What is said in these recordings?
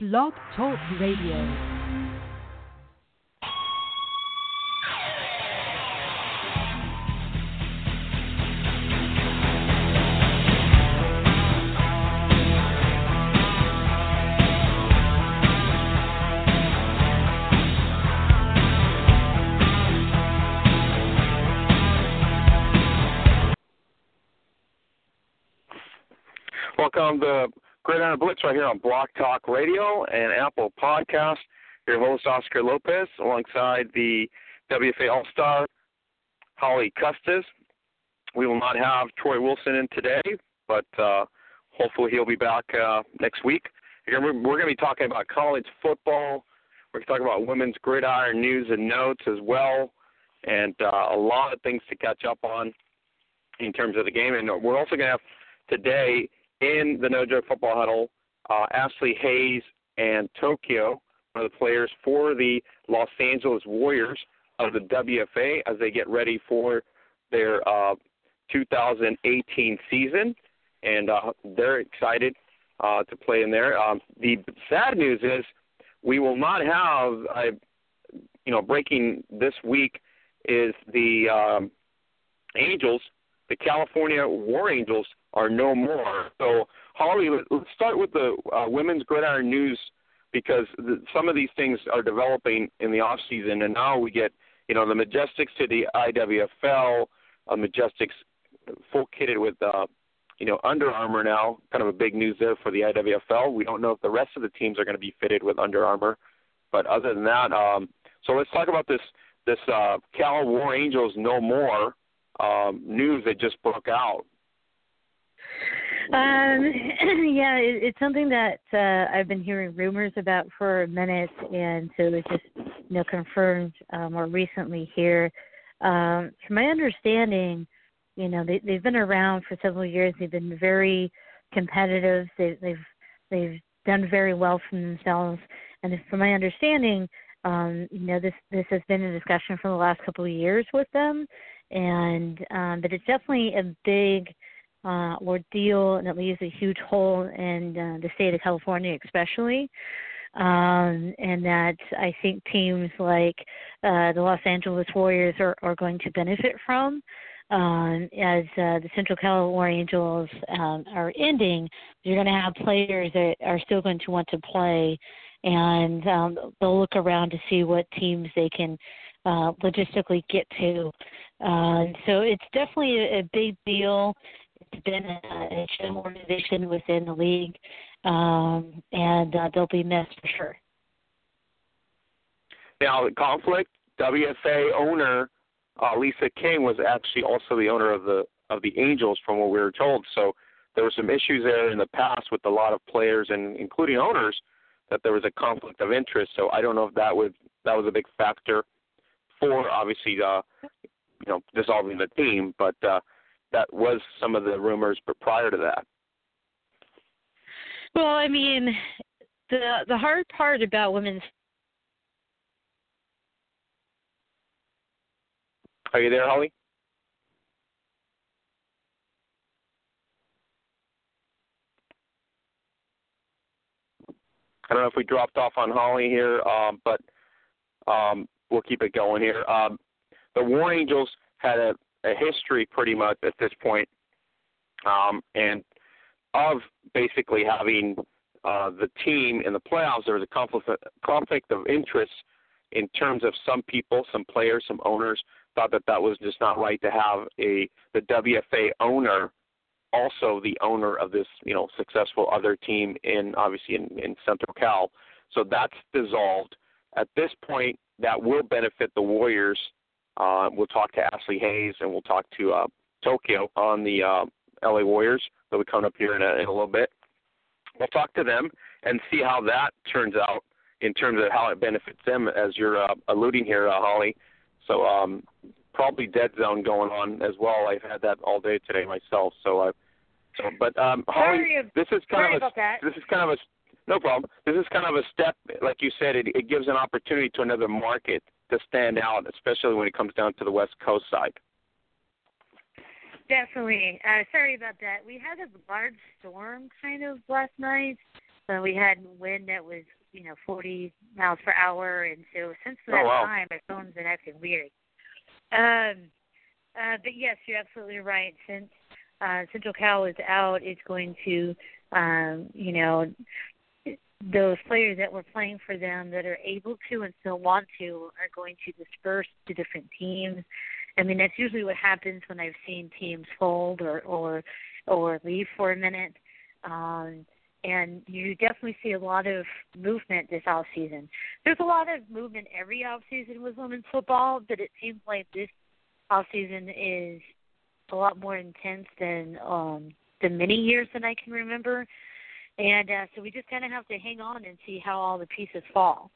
Blog Talk Radio. Welcome to Gridiron Blitz right here on Blog Talk Radio and Apple Podcast. Your host Oscar Lopez alongside the WFA All Star Holly Custis. We will not have Troy Wilson in today, but uh, hopefully he'll be back uh, next week. We're going to be talking about college football. We're going to talk about women's gridiron news and notes as well, and uh, a lot of things to catch up on in terms of the game. And we're also going to have today in the No Joke Football Huddle, uh, Ashleigh Hayes and Tokyo, one of the players for the Los Angeles Warriors of the WFA as they get ready for their uh, 2018 season, and uh, they're excited uh, to play in there. Um, the sad news is we will not have, uh, you know, breaking this week is the um, Angels, the California War Angels are no more. So, Holly, let's start with the uh, women's gridiron news because the, some of these things are developing in the off season, and now we get you know the Majestics to the IWFL, uh, Majestics full kitted with uh, you know Under Armour now. Kind of a big news there for the IWFL. We don't know if the rest of the teams are going to be fitted with Under Armour, but other than that, um, so let's talk about this this uh, Cal War Angels no more um, news that just broke out. Um, yeah, it, it's something that uh, I've been hearing rumors about for a minute, and so it was just you know confirmed uh, more recently here. Um, from my understanding, you know they, they've been around for several years. They've been very competitive. They, they've they've done very well for themselves, and from my understanding, um, you know this this has been a discussion for the last couple of years with them, and um, but it's definitely a big uh, ordeal, and it leaves a huge hole in uh, the state of California, especially. Um, and that I think teams like uh, the Los Angeles Warriors are, are going to benefit from. Um, as uh, the Central Cal War Angels um, are ending, you're going to have players that are still going to want to play, and um, they'll look around to see what teams they can uh, logistically get to. Uh, so it's definitely a, a big deal. It's been a, a organization within the league, um, and uh, they'll be missed for sure. Now, the conflict WFA owner uh, Lisa King was actually also the owner of the of the Angels, from what we were told. So there were some issues there in the past with a lot of players and including owners that there was a conflict of interest. So I don't know if that was that was a big factor for obviously uh, you know dissolving the team, but uh, that was some of the rumors, but prior to that. Well, I mean, the the hard part about women's. Are you there, Holly? I don't know if we dropped off on Holly here, um, but um, we'll keep it going here. Um, the War Angels had a a history pretty much at this point, um, and of basically having uh, the team in the playoffs. There was a conflict, conflict of interest in terms of some people, some players, some owners thought that that was just not right to have a the WFA owner also the owner of this you know successful other team in obviously in, in Central Cal. So that's dissolved. At this point, that will benefit the Warriors uh, we'll talk to Ashleigh Hayes and we'll talk to uh, Tokyo on the uh, LA Warriors. They'll be coming up here in a, in a little bit. We'll talk to them and see how that turns out in terms of how it benefits them, as you're uh, alluding here, uh, Holly. So um, probably dead zone going on as well. I've had that all day today myself. So I. So, but um, Holly, this is kind of a this is kind of a no problem. This is kind of a step, like you said. It, it gives an opportunity to another market to stand out, especially when it comes down to the West Coast side. Definitely. Uh, sorry about that. We had a large storm kind of last night, when we had wind that was you know 40 miles per hour, and so since that oh, wow. time, my phone's been acting weird. Um, uh, but yes, you're absolutely right. Since uh, Central Cal is out, it's going to, um, you know, those players that were playing for them that are able to and still want to are going to disperse to different teams. I mean, that's usually what happens when I've seen teams fold or or or leave for a minute. Um, and you definitely see a lot of movement this off season. There's a lot of movement every off season with women's football, but it seems like this off season is a lot more intense than um the many years that I can remember. And uh, so we just kind of have to hang on and see how all the pieces fall.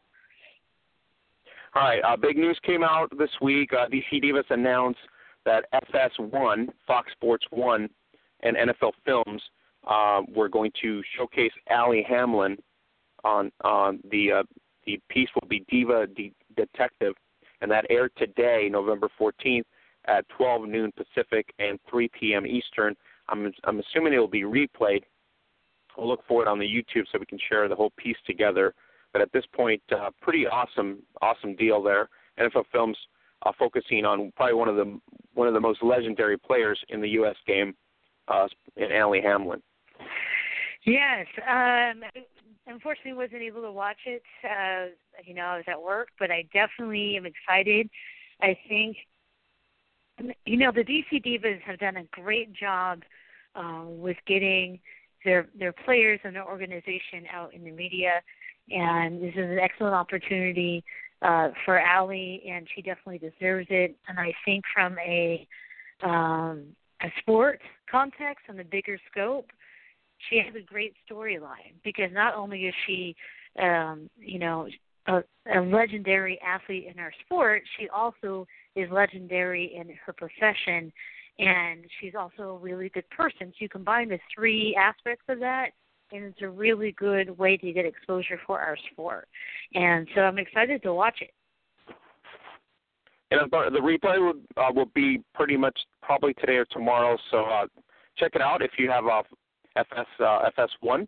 All right. Uh, big news came out this week. Uh, DC Divas announced that FS1, Fox Sports One, and NFL Films uh, were going to showcase Allie Hamlin on on the uh, the piece will be Diva De- Detective, and that aired today, November 14th at 12 noon Pacific and 3 p.m. Eastern. I'm I'm assuming it will be replayed. We'll look for it on the YouTube so we can share the whole piece together. But at this point, uh, pretty awesome awesome deal there. NFL Films uh, focusing on probably one of the one of the most legendary players in the U.S. game, uh, in Allie Hamlin. Yes. Um, unfortunately, wasn't able to watch it. Uh, you know, I was at work, but I definitely am excited. I think you know, the DC Divas have done a great job uh, with getting their their players and their organization out in the media, and this is an excellent opportunity uh, for Allie, and she definitely deserves it. And I think from a um, a sport context and the bigger scope, she has a great storyline because not only is she, um, you know, a, a legendary athlete in our sport, she also is legendary in her profession and she's also a really good person. So you combine the three aspects of that and it's a really good way to get exposure for our sport. And so I'm excited to watch it. And the replay will, uh, will be pretty much probably today or tomorrow. So uh, check it out if you have uh, FS uh, FS1.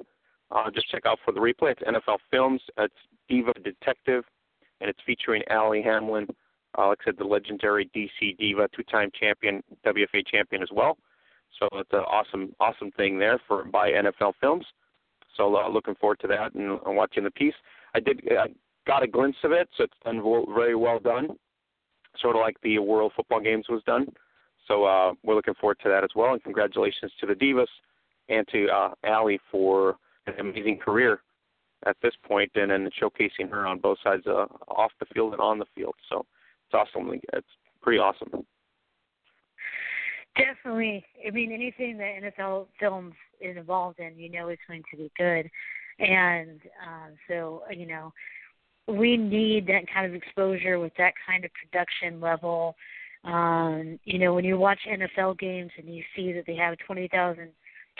Uh, just check out for the replay. It's NFL Films. It's Diva Detective, and it's featuring Allie Hamlin I said, the legendary DC Diva, two-time champion, WFA champion as well. So it's an awesome, awesome thing there for by NFL Films. So uh, looking forward to that and, and watching the piece. I did, I got a glimpse of it, so it's done very well done, sort of like the World Football Games was done. So uh, we're looking forward to that as well. And congratulations to the Divas and to uh, Allie for an amazing career at this point, and then showcasing her on both sides, uh, off the field and on the field. So it's awesome. It's pretty awesome. Definitely. I mean, anything that NFL Films is involved in, you know, is going to be good. And uh, so, you know, we need that kind of exposure with that kind of production level. Um, you know, when you watch NFL games and you see that they have 20,000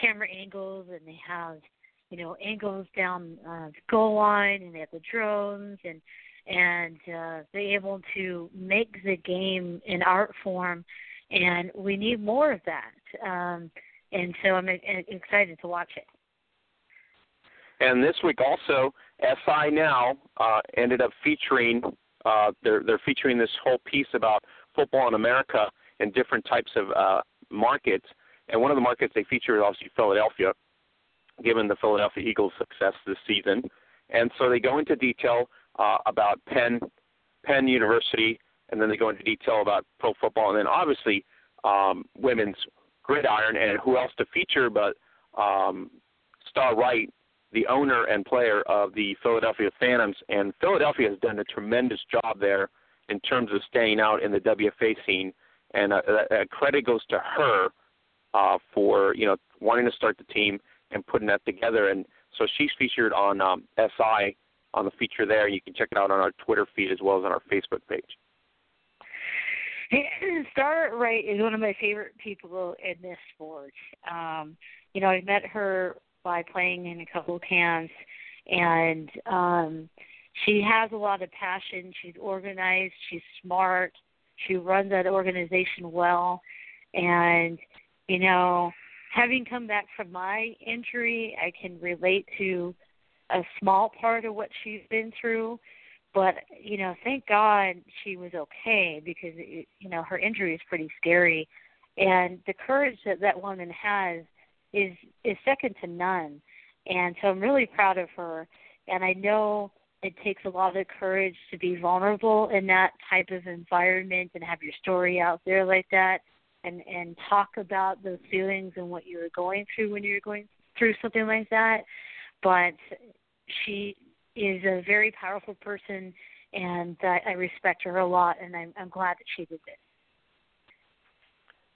camera angles and they have, you know, angles down uh, the goal line and they have the drones and and uh, be able to make the game an art form. And we need more of that. Um, and so I'm excited to watch it. And this week also, SI Now uh, ended up featuring. Uh, they're they're featuring this whole piece about football in America and different types of uh, markets. And one of the markets they feature is obviously Philadelphia, given the Philadelphia Eagles' success this season. And so they go into detail uh, about Penn, Penn University, and then they go into detail about pro football, and then obviously um, women's gridiron, and who else to feature but um, Star Wright, the owner and player of the Philadelphia Phantoms, and Philadelphia has done a tremendous job there in terms of staying out in the WFA scene, and uh, uh, credit goes to her uh, for you know wanting to start the team and putting that together, and so she's featured on um, SI on the feature there. You can check it out on our Twitter feed as well as on our Facebook page. Star Wright is one of my favorite people in this sport. Um, you know, I met her by playing in a couple of camps, and um, she has a lot of passion. She's organized. She's smart. She runs that organization well, and you know, having come back from my injury, I can relate to a small part of what she's been through. But you know, thank God she was okay because it, you know her injury is pretty scary, and the courage that that woman has is is second to none. And so I'm really proud of her. And I know it takes a lot of courage to be vulnerable in that type of environment and have your story out there like that and and talk about those feelings and what you were going through when you were going through something like that but she is a very powerful person and I, respect her a lot and I'm I'm glad that she did this.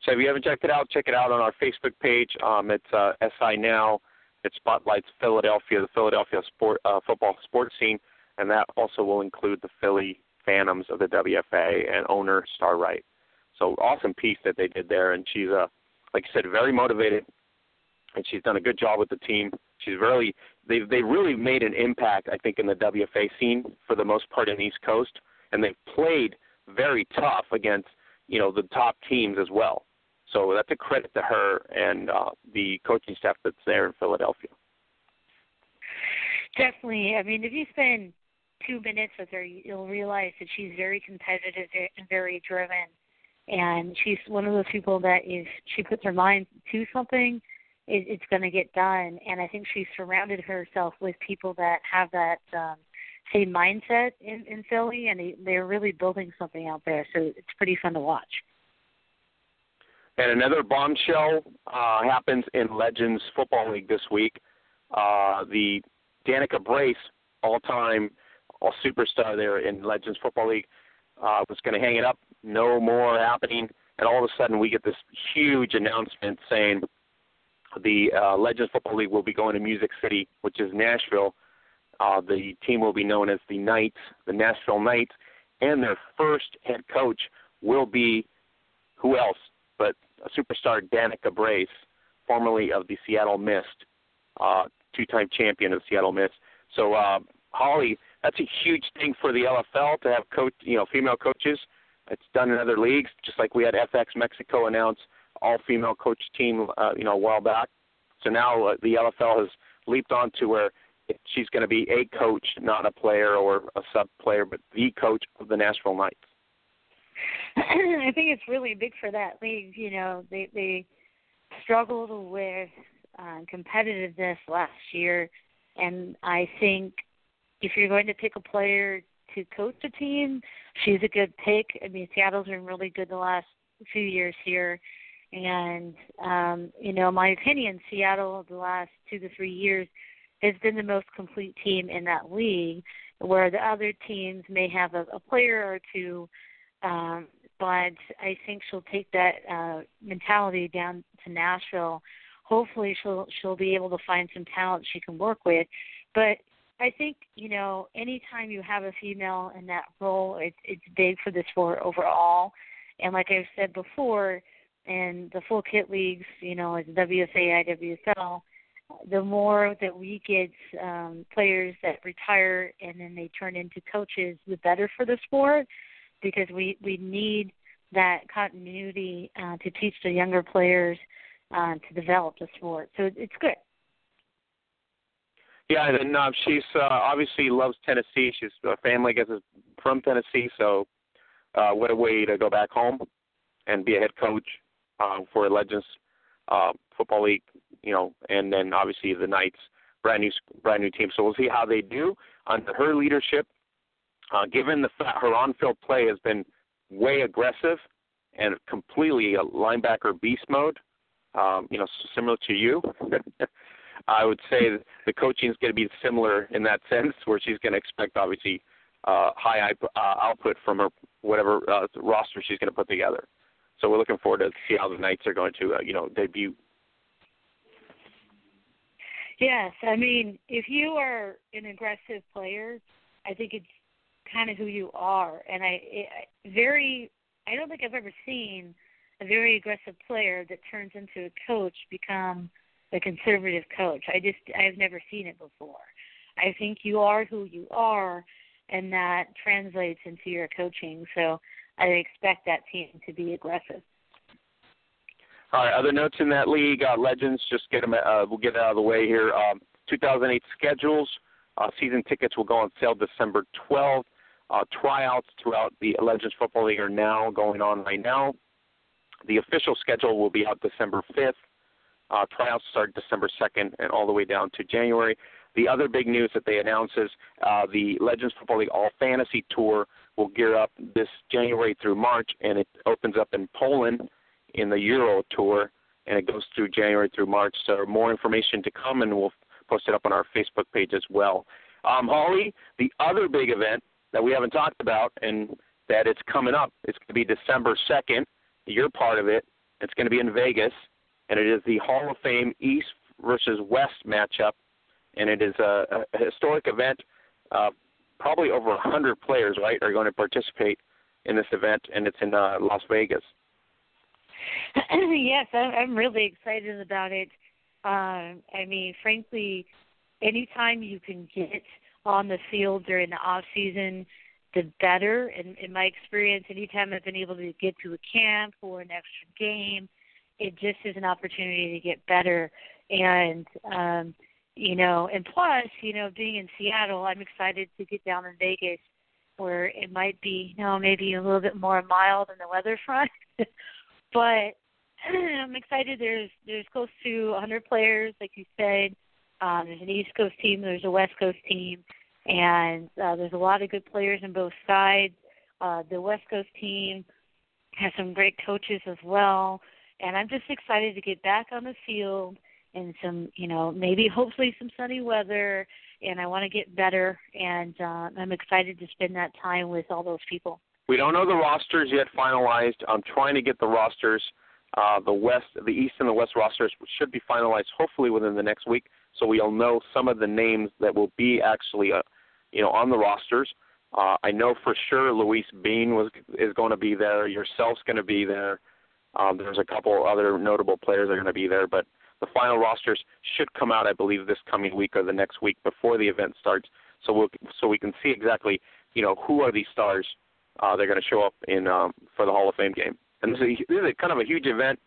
So if you haven't checked it out, check it out on our Facebook page. Um, it's uh, SI Now. It spotlights Philadelphia, the Philadelphia sport uh, football sports scene, and that also will include the Philly Phantoms of the WFA and owner Star Wright. So awesome piece that they did there, and she's uh, like I said, very motivated, and she's done a good job with the team. She's really they they really made an impact, I think, in the WFA scene for the most part in the East Coast, and they've played very tough against you know the top teams as well. So that's a credit to her and uh, the coaching staff that's there in Philadelphia. Definitely. I mean, if you spend two minutes with her, you'll realize that she's very competitive and very driven. And she's one of those people that if she puts her mind to something, it, it's going to get done. And I think she's surrounded herself with people that have that um, same mindset in, in Philly, and they, they're really building something out there. So it's pretty fun to watch. And another bombshell uh, happens in Legends Football League this week. Uh, the Danica Brace, all-time all superstar there in Legends Football League, uh, was going to hang it up. No more happening. And all of a sudden, we get this huge announcement saying the uh, Legends Football League will be going to Music City, which is Nashville. Uh, the team will be known as the Knights, the Nashville Knights, and their first head coach will be who else but a superstar Danica Brace, formerly of the Seattle Mist, uh, two-time champion of Seattle Mist. So, uh, Holly, that's a huge thing for the LFL to have coach, you know, female coaches. It's done in other leagues, just like we had FX Mexico announce all-female coach team, uh, you know, a while back. So now uh, the LFL has leaped on to where she's going to be a coach, not a player or a sub player, but the coach of the Nashville Knights. I think it's really big for that league. You know, they they struggled with uh, competitiveness last year, and I think if you're going to pick a player to coach a team, she's a good pick. I mean, Seattle's been really good the last few years here, and um, you know, my opinion, Seattle the last two to three years has been the most complete team in that league, where the other teams may have a, a player or two um, but I think she'll take that uh, mentality down to Nashville. Hopefully, she'll she'll be able to find some talent she can work with. But I think you know, anytime you have a female in that role, it's it's big for the sport overall. And like I've said before, in the full kit leagues, you know, as WFA, IWFL, the more that we get um, players that retire and then they turn into coaches, the better for the sport because we we need that continuity uh, to teach the younger players uh, to develop the sport. So it's good. Yeah, and uh, she's uh, obviously loves Tennessee. She's her family gets from Tennessee, so uh, what a way to go back home and be a head coach uh, for Legends uh, Football League, you know, and then obviously the Knights, brand new brand new team. So we'll see how they do under her leadership. Uh, given the fact her on-field play has been way aggressive and completely a linebacker beast mode, um, you know, similar to you, I would say the coaching is going to be similar in that sense, where she's going to expect obviously uh, high uh, output from her whatever uh, roster she's going to put together. So we're looking forward to see how the Knights are going to, uh, you know, debut. Yes, I mean, if you are an aggressive player, I think it's kind of who you are. And I very I don't think I've ever seen a very aggressive player that turns into a coach become a conservative coach. I just I've never seen it before. I think you are who you are, and that translates into your coaching. So I expect that team to be aggressive. All right. Other notes in that league, uh, legends. Just get them. Uh, we'll get out of the way here. Um, 2008 schedules Uh, season tickets will go on sale December 12th. Uh, tryouts throughout the Legends Football League are now going on right now. The official schedule will be out December 5th. Uh, tryouts start December 2nd and all the way down to January. The other big news that they announced is uh, the Legends Football League All Fantasy Tour will gear up this January through March, and it opens up in Poland in the Euro Tour, and it goes through January through March. So more information to come, and we'll post it up on our Facebook page as well. Um, Holly, the other big event that we haven't talked about, and that it's coming up, it's going to be December 2nd. You're part of it. It's going to be in Vegas and it is the Hall of Fame East versus West matchup, and it is a, a historic event. Uh, probably over 100 players, right, are going to participate in this event, and it's in uh, Las Vegas. yes, I'm really excited about it. Um, I mean, frankly, anytime you can get on the field during the off season, the better. In, in my experience, anytime I've been able to get to a camp or an extra game, it just is an opportunity to get better and um you know and plus you know being in seattle i'm excited to get down in vegas where it might be you know maybe a little bit more mild in the weather front. But i'm excited. There's there's close to 100 players like you said. Um there's an east coast team there's a west coast team and uh, there's a lot of good players on both sides. Uh the west coast team has some great coaches as well and I'm just excited to get back on the field and some, you know, maybe hopefully some sunny weather. And I want to get better, and uh, I'm excited to spend that time with all those people. We don't know the rosters yet finalized. I'm trying to get the rosters. Uh, the west, the east, and the west rosters should be finalized hopefully within the next week, so we'll know some of the names that will be actually, uh, you know, on the rosters. Uh, I know for sure Luis Bean was is going to be there. Yourself's going to be there. Um, there's a couple other notable players that are going to be there, but the final rosters should come out, I believe, this coming week or the next week before the event starts. So we'll, so we can see exactly, you know, who are these stars uh, they're going to show up in um, for the Hall of Fame game. And this is, a, this is kind of a huge event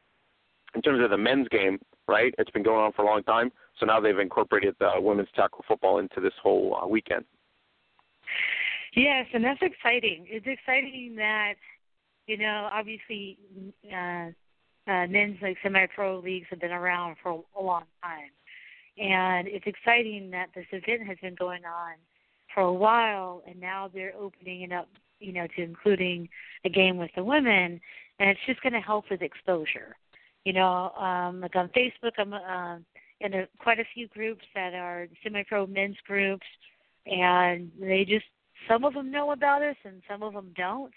in terms of the men's game, right? It's been going on for a long time, so now they've incorporated the women's tackle football into this whole uh, weekend. Yes, and that's exciting. It's exciting that you know, obviously, uh, uh, men's like semi-pro leagues have been around for a long time, and it's exciting that this event has been going on for a while, and now they're opening it up, you know, to including a game with the women, and it's just going to help with exposure. You know, um, like on Facebook, I'm uh, in a, quite a few groups that are semi-pro men's groups, and they just some of them know about us and some of them don't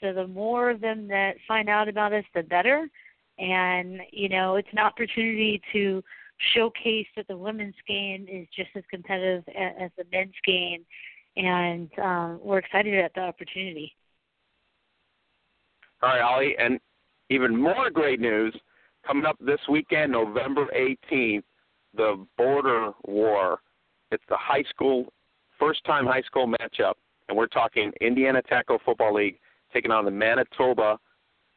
so the more of them that find out about us, the better. And you know, it's an opportunity to showcase that the women's game is just as competitive as the men's game, and um, we're excited at the opportunity. All right, Ollie, and even more great news coming up this weekend, November 18th, the Border War. It's the high school, first time high school matchup, and we're talking Indiana Tackle Football League taking on the Manitoba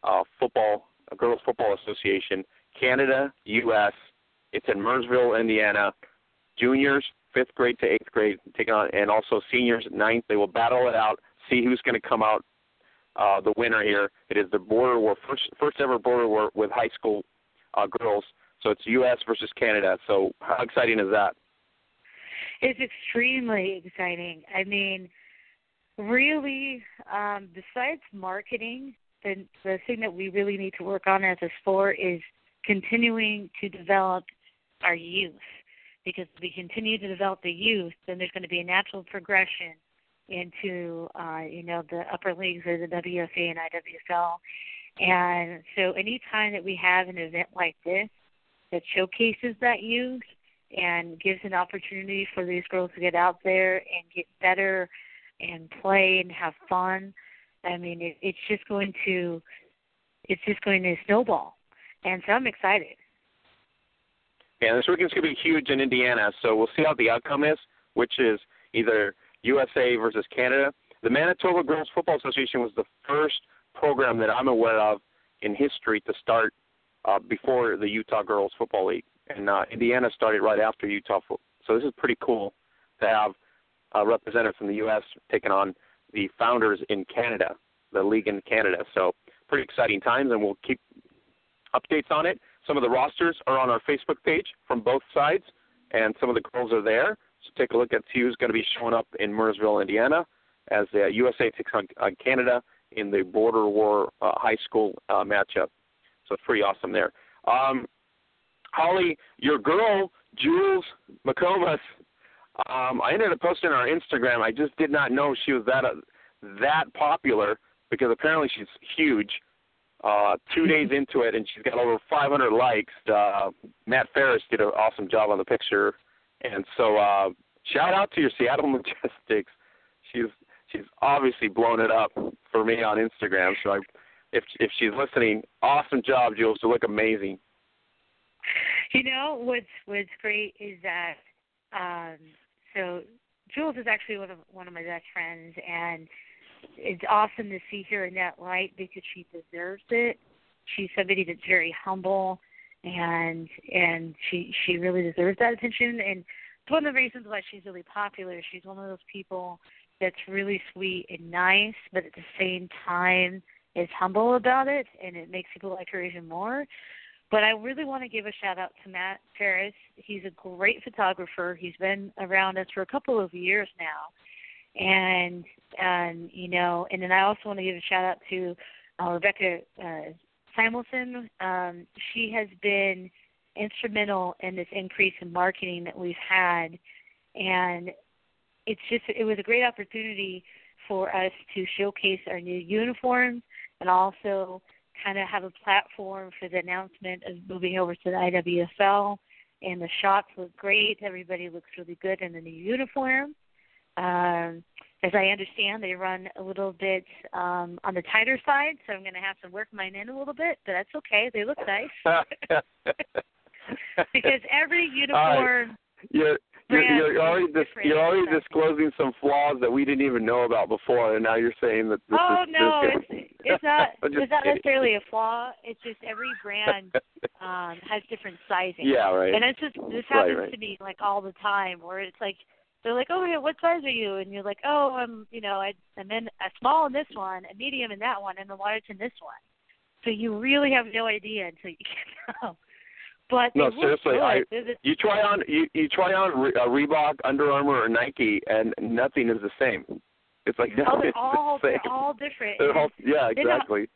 uh, Football Girls Football Association, Canada, U.S. It's in Merrillsville, Indiana. Juniors, fifth grade to eighth grade, taking on, and also seniors, ninth. They will battle it out, see who's going to come out uh, the winner here. It is the border war, first first ever border war with high school uh, girls. So it's U.S. versus Canada. So how exciting is that? It's extremely exciting. I mean, really, um, besides marketing, the the thing that we really need to work on as a sport is continuing to develop our youth. Because if we continue to develop the youth, then there's going to be a natural progression into uh, you know the upper leagues of the WFA and IWFL. And so anytime that we have an event like this that showcases that youth and gives an opportunity for these girls to get out there and get better and play and have fun. I mean, it, it's just going to it's just going to snowball, and so I'm excited. Yeah, this weekend's going to be huge in Indiana, so we'll see how the outcome is, which is either USA versus Canada. The Manitoba Girls Football Association was the first program that I'm aware of in history to start uh, before the Utah Girls Football League, and uh, Indiana started right after Utah. So this is pretty cool to have uh, representatives from the U.S. taking on the founders in Canada, the league in Canada. So pretty exciting times, and we'll keep updates on it. Some of the rosters are on our Facebook page from both sides, and some of the girls are there. So take a look at who's going to be showing up in Murrysville, Indiana, as the USA takes on, on Canada in the Border War uh, High School uh, matchup. So it's pretty awesome there. Um, Holly, your girl Jules McComas, um, I ended up posting on our Instagram. I just did not know she was that uh, that popular because apparently she's huge. Uh, two days into it, and she's got over 500 likes. Uh, Matt Ferris did an awesome job on the picture, and so uh, shout out to your Seattle Majestics. She's she's obviously blown it up for me on Instagram. So I, if if she's listening, awesome job, Jules. You look amazing. You know what's what's great is that um, so Jules is actually one of one of my best friends, and it's awesome to see her in that light because she deserves it. She's somebody that's very humble, and and she she really deserves that attention. And it's one of the reasons why she's really popular. She's one of those people that's really sweet and nice, but at the same time is humble about it, and it makes people like her even more. But I really want to give a shout out to Matt Ferris. He's a great photographer. He's been around us for a couple of years now, and and you know, and then I also want to give a shout out to uh, Rebecca uh, Simonson. Um, she has been instrumental in this increase in marketing that we've had, and it's just it was a great opportunity for us to showcase our new uniforms and also kind of have a platform for the announcement of moving over to the IWFL. And the shots look great. Everybody looks really good in the new uniform. Um, as I understand, they run a little bit um, on the tighter side, so I'm going to have to work mine in a little bit, but that's okay. They look nice. because every uniform. Yeah, you're, you're already dis- you're already disclosing some flaws that we didn't even know about before, and now you're saying that this oh, is. no, it's it's not it's not necessarily a flaw. It's just every brand um has different sizing. Yeah, right. And it's just this happens right, right. to me like all the time, where it's like they're like, "Oh, yeah, what size are you?" And you're like, "Oh, I'm you know I, I'm in a small in this one, a medium in that one, and a large in this one." So you really have no idea until you get home. But no, seriously, I, you try on you, you try on Re- uh, Reebok, Under Armour, or Nike, and nothing is the same. It's like oh, they're it's all the they're all different. They're all, yeah, exactly.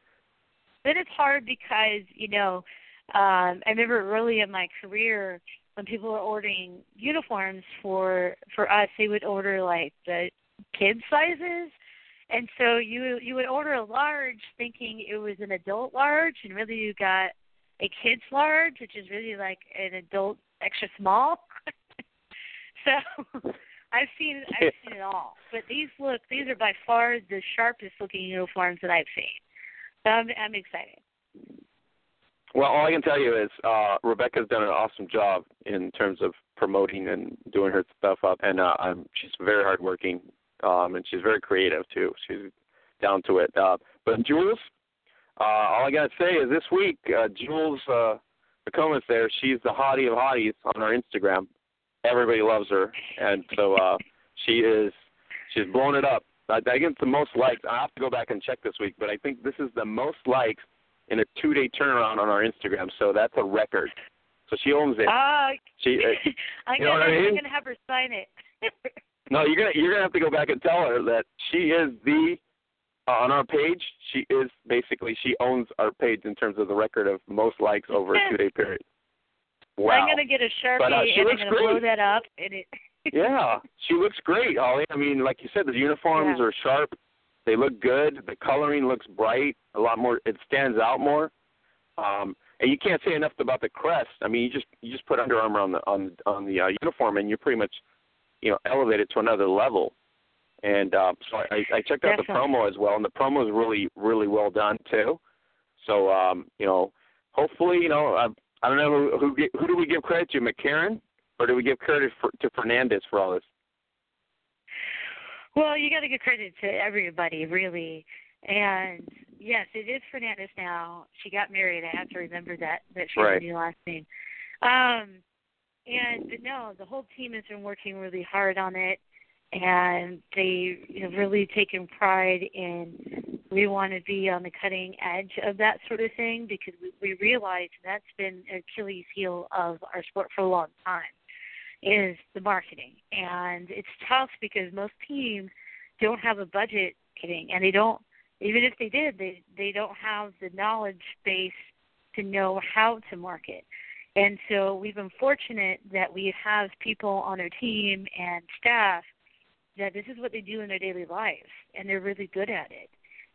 Then it's hard because you know um, I remember early in my career when people were ordering uniforms for for us, they would order like the kid sizes. And so you you would order a large thinking it was an adult large and really you got a kid's large, which is really like an adult extra small. so I've seen I've seen it all. But these look these are by far the sharpest looking uniforms that I've seen. So I'm I'm excited. Well, all I can tell you is uh, Rebecca's done an awesome job in terms of promoting and doing her stuff up, and uh, I'm, she's very hardworking, um, and she's very creative too. She's down to it. Uh, but Jules, uh, all I gotta say is this week, uh, Jules uh, McComas there. She's the hottie of hotties on our Instagram. Everybody loves her, and so uh, she is. She's blown it up. I, I it's the most likes. I have to go back and check this week, but I think this is the most likes in a two-day turnaround on our Instagram. So that's a record. So she owns it. Uh, she, uh, I'm you know gonna, what I mean? I'm gonna have her sign it. no, you're gonna you're gonna have to go back and tell her that she is the on our page. She is basically she owns our page in terms of the record of most likes over a two-day period. Wow. I'm gonna get a sharpie But, uh, and I'm gonna great. blow that up and it. yeah, she looks great, Ollie. I mean, like you said, the uniforms Yeah. are sharp. They look good. The coloring looks bright. A lot more. It stands out more. Um, and you can't say enough about the crest. I mean, you just you just put Under Armour on the on on the uh, uniform, and you're pretty much, you know, elevated to another level. And uh, so I, I checked out the promo as well, and the promo is really really well done too. So um, you know, hopefully, you know, uh, I don't know who who, who do we give credit to, McCarran, or do we give credit for, to Fernandez for all this? Well, you got to give credit to everybody, really. And yes, it is Fernandez now. She got married. I have to remember that that she Right. has a new last name. Um, and but no, the whole team has been working really hard on it. And they have really taken pride in we want to be on the cutting edge of that sort of thing because we, we realize that's been Achilles heel of our sport for a long time is the marketing. And it's tough because most teams don't have a budget kidding and they don't even if they did they they don't have the knowledge base to know how to market. And so we've been fortunate that we have people on our team and staff that this is what they do in their daily lives and they're really good at it.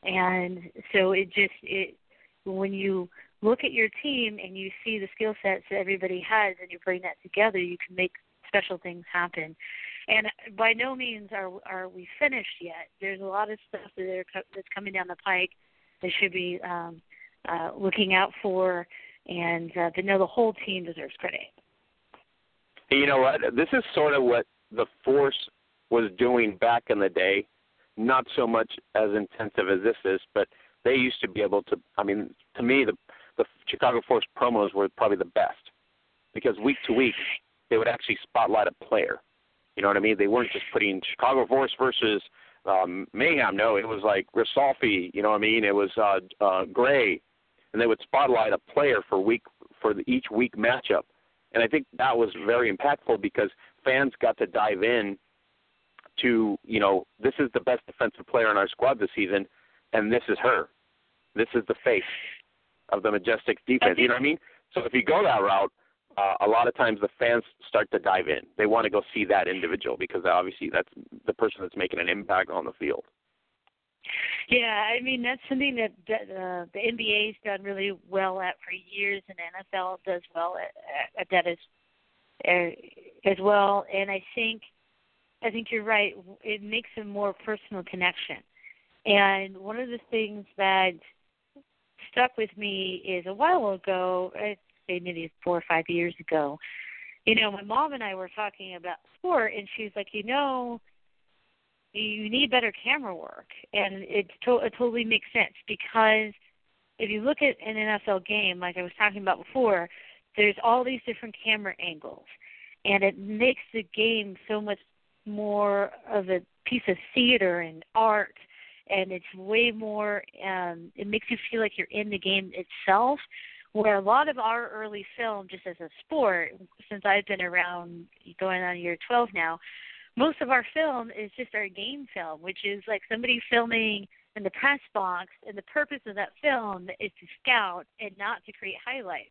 And so it just it when you look at your team and you see the skill sets that everybody has and you bring that together you can make special things happen. And by no means are are we finished yet. There's a lot of stuff that are that's coming down the pike that should be um uh looking out for and uh but no the whole team deserves credit. You know what? This is sort of what the force was doing back in the day. Not so much as intensive as this is, but they used to be able to. I mean, to me, the the Chicago Force promos were probably the best because week to week they would actually spotlight a player. You know what I mean? They weren't just putting Chicago Force versus um, Mayhem. No, it was like Risolfi. You know what I mean? It was uh, uh, Gray, and they would spotlight a player for week for the, each week matchup. And I think that was very impactful because fans got to dive in to you know this is the best defensive player in our squad this season, and this is her. This is the face of the Majestic defense. You know what I mean? So if you go that route, uh, a lot of times the fans start to dive in. They want to go see that individual because obviously that's the person that's making an impact on the field. Yeah, I mean that's something that, that uh, the NBA's done really well at for years, and NFL does well at, at that as uh, as well. And I think I think you're right. It makes a more personal connection. And one of the things that stuck with me is a while ago, I'd say maybe four or five years ago, you know, my mom and I were talking about sport, and she's like, you know, you need better camera work. And it, to- it totally makes sense because if you look at an NFL game, like I was talking about before, there's all these different camera angles. And it makes the game so much more of a piece of theater and art and it's way more um it makes you feel like you're in the game itself where a lot of our early film just as a sport since I've been around going on year 12 now most of our film is just our game film which is like somebody filming in the press box and the purpose of that film is to scout and not to create highlights.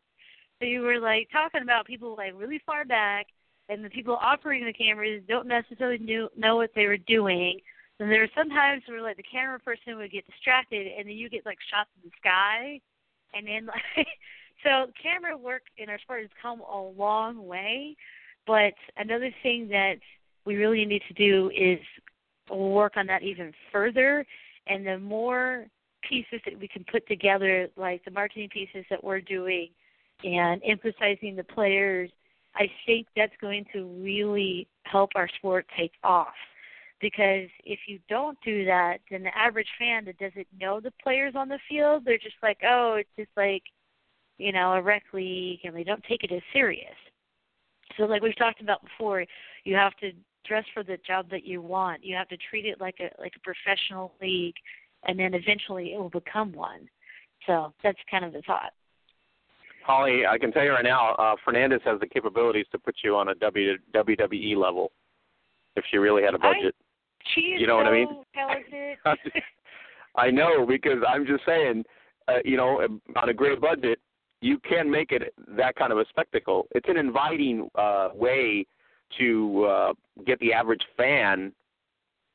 So you were like talking about people like really far back and the people operating the cameras don't necessarily knew, know what they were doing. And there are sometimes where like the camera person would get distracted, and then you get like shots in the sky, and then like so camera work in our sport has come a long way. But another thing that we really need to do is work on that even further. And the more pieces that we can put together, like the marketing pieces that we're doing, and emphasizing the players I think that's going to really help our sport take off. Because if you don't do that, then the average fan that doesn't know the players on the field, they're just like, oh, it's just like, you know, a rec league, and they don't take it as serious. So, like we've talked about before, you have to dress for the job that you want. You have to treat it like a like a professional league, and then eventually it will become one. So that's kind of the thought. Holly, I can tell you right now, uh, Fernandez has the capabilities to put you on a w, WWE level if she really had a budget. I, she is you know so what I mean? talented. I know because I'm just saying, uh, you know, on a great budget, you can make it that kind of a spectacle. It's an inviting uh, way to uh, get the average fan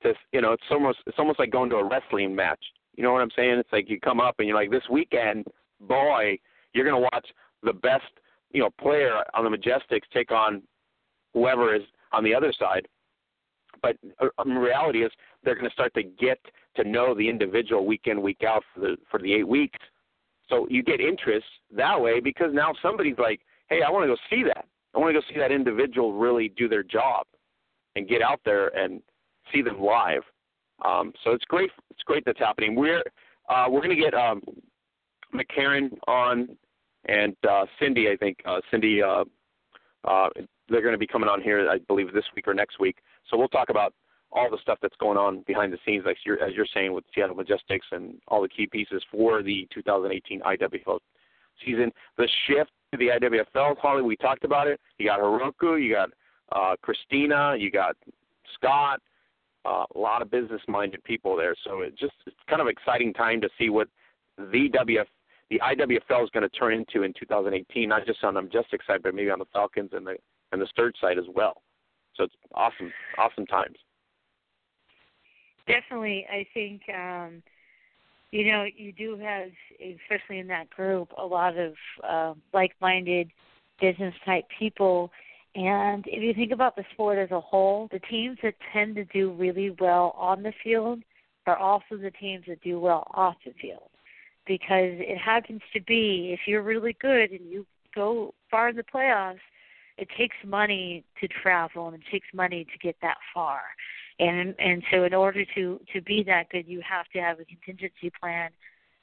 to, you know, it's almost it's almost like going to a wrestling match. You know what I'm saying? It's like you come up and you're like, this weekend, boy, you're going to watch the best, you know, player on the Majestics take on whoever is on the other side. But uh, um, reality is they're going to start to get to know the individual week in week out for the for the eight weeks. So you get interest that way because now somebody's like, hey, I want to go see that. I want to go see that individual really do their job and get out there and see them live. Um, so it's great. It's great that's happening. We're uh, we're going to get um, on and uh, Cindy, I think uh, Cindy, uh, uh, they're going to be coming on here, I believe, this week or next week. So we'll talk about all the stuff that's going on behind the scenes, like you're, as you're saying with Seattle Majestics and all the key pieces for the 2018 IWFL season. The shift to the IWFL, Holly, we talked about it. You got Heroku, you got uh, Christina, you got Scott, uh, a lot of business-minded people there. So it just it's kind of exciting time to see what the WF, the IWFL is going to turn into in 2018. Not just on the Majestic side, but maybe on the Falcons and the and the Sturge side as well. So it's awesome, awesome times. Definitely, I think um, you know you do have, especially in that group, a lot of uh, like-minded business type people and if you think about the sport as a whole, the teams that tend to do really well on the field are also the teams that do well off the field. Because it happens to be if you're really good and you go far in the playoffs, it takes money to travel and it takes money to get that far. And and so in order to to be that good, you have to have a contingency plan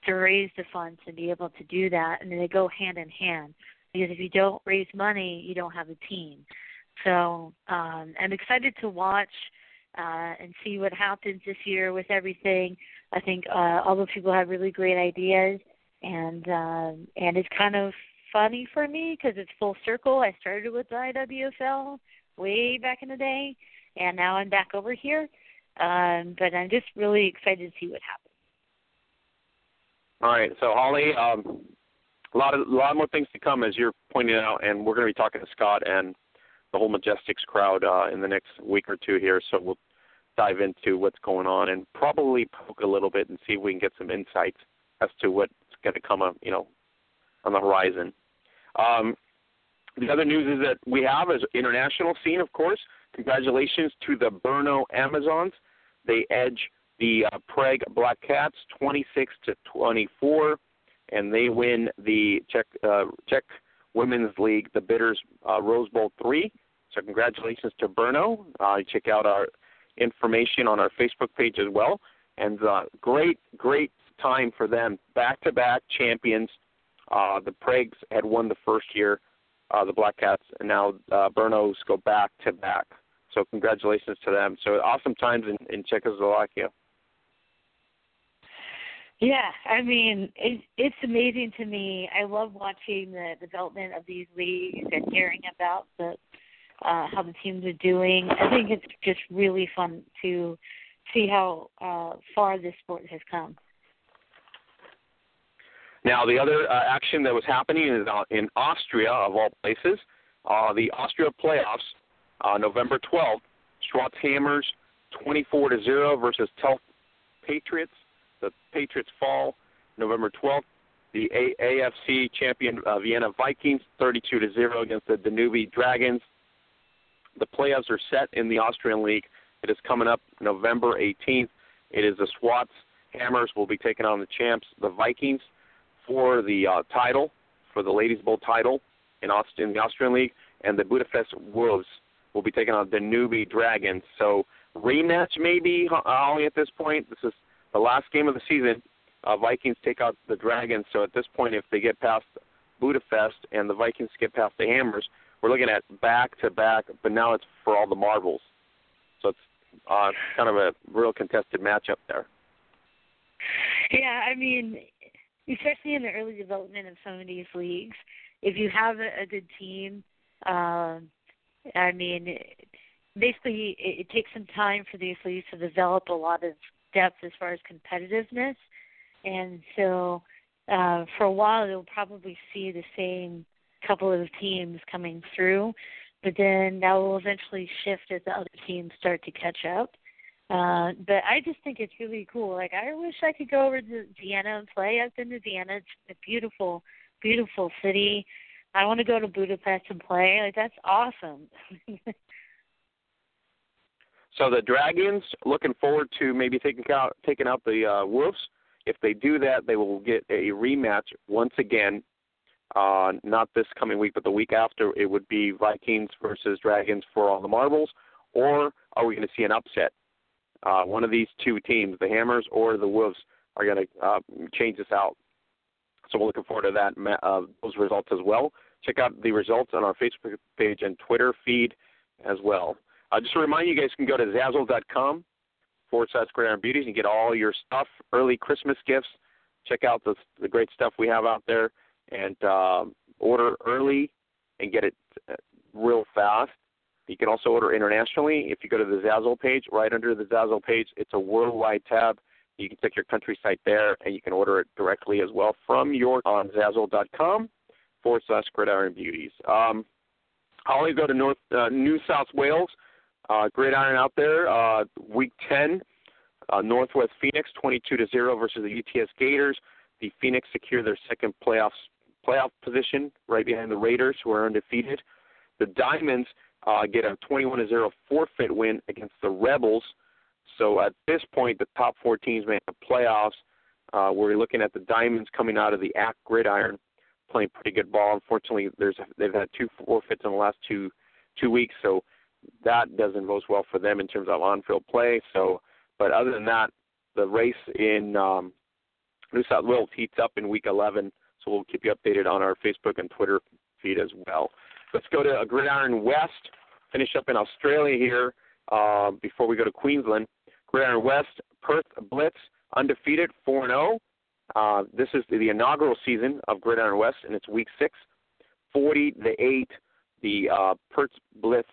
to raise the funds and be able to do that, and they go hand in hand because if you don't raise money, you don't have a team. So um, I'm excited to watch and see what happens this year with everything. I think uh, all the people have really great ideas, and um, and it's kind of funny for me because it's full circle. I started with the IWFL way back in the day, and now I'm back over here. Um, but I'm just really excited to see what happens. All right, so Holly, um, a lot of a lot more things to come as you're pointing out, and we're going to be talking to Scott and the whole Majestics crowd uh, in the next week or two here. So we'll dive into what's going on and probably poke a little bit and see if we can get some insights as to what's going to come up, you know, on the horizon. Um, the other news is that we have is international scene, of course. Congratulations to the Brno Amazons. They edge the uh, Prague Black Cats 26 to 24 and they win the Czech uh, Czech Women's League, the Bidders uh, Rose Bowl three. So congratulations to Brno. Uh, check out our information on our Facebook page as well. And uh, great, great time for them. Back-to-back champions. Uh, the Prags had won the first year, uh, the Black Cats, and now uh, Brno's go back to back. So congratulations to them. So awesome times in, in Czechoslovakia. Yeah, I mean, it, it's amazing to me. I love watching the development of these leagues and hearing about the uh, how the teams are doing. I think it's just really fun to see how uh, far this sport has come. Now, the other uh, action that was happening is uh, in Austria, of all places. Uh, the Austria playoffs, uh, November 12th. Schwarz Hammers 24 to zero versus Telf Patriots the Patriots fall November 12th. The AFC champion uh, Vienna Vikings 32 to 0 against the Danube Dragons. The playoffs are set in the Austrian League. It is coming up November 18th. It is the Swats Hammers will be taking on the champs, the Vikings, for the uh, title, for the Ladies Bowl title in, Aust- in the Austrian League, and the Budapest Wolves will be taking on the Danube Dragons. So rematch maybe, Holly, at this point. This is the last game of the season, uh, Vikings take out the Dragons. So at this point, if they get past Budapest and the Vikings get past the Hammers, we're looking at back to back. But now it's for all the marbles. So it's uh, kind of a real contested matchup there. Yeah, I mean, especially in the early development of some of these leagues, if you have a, a good team, um, I mean, basically it, it takes some time for these leagues to develop a lot of depth as far as competitiveness. And so uh, for a while, you'll probably see the same couple of teams coming through, but then that will eventually shift as the other teams start to catch up. Uh, but I just think it's really cool. Like I wish I could go over to Vienna and play. I've been to Vienna. It's a beautiful, beautiful city. I want to go to Budapest and play. Like that's awesome. So the Dragons looking forward to maybe taking out taking out the uh, Wolves. If they do that, they will get a rematch once again. Uh, not this coming week, but the week after. It would be Vikings versus Dragons for all the marbles. Or are we going to see an upset? Uh, one of these two teams, the Hammers or the Wolves, are going to uh, change this out. So we're looking forward to that uh, those results as well. Check out the results on our Facebook page and Twitter feed as well. Uh, just to remind you, you guys can go to Zazzle.com forward slash Gridiron Beauties and get all your stuff, early Christmas gifts. Check out the the great stuff we have out there, and um, order early and get it uh, real fast. You can also order internationally. If you go to the Zazzle page, right under the Zazzle page, it's a worldwide tab. You can check your country site there, and you can order it directly as well from your on Zazzle.com forward slash Gridiron Beauties. Um, Holly, go to North uh, New South Wales. Uh, Gridiron out there, uh, week 10. Uh, Northwest Phoenix 22 to 0 versus the UTS Gators. The Phoenix secure their second playoffs playoff position right behind the Raiders, who are undefeated. The Diamonds uh, get a 21 0 forfeit win against the Rebels. So at this point, the top four teams make the playoffs. Uh, we're looking at the Diamonds coming out of the ACT Gridiron, playing pretty good ball. Unfortunately, there's they've had two forfeits in the last two two weeks, so that doesn't bode well for them in terms of on-field play. So, but other than that, the race in um, New South Wales heats up in Week 11. So we'll keep you updated on our Facebook and Twitter feed as well. Let's go to Gridiron West. Finish up in Australia here uh, before we go to Queensland. Gridiron West, Perth Blitz, undefeated, 4 0. Uh, this is the inaugural season of Gridiron West, and it's week six. 40 to 8, the uh, Perth Blitz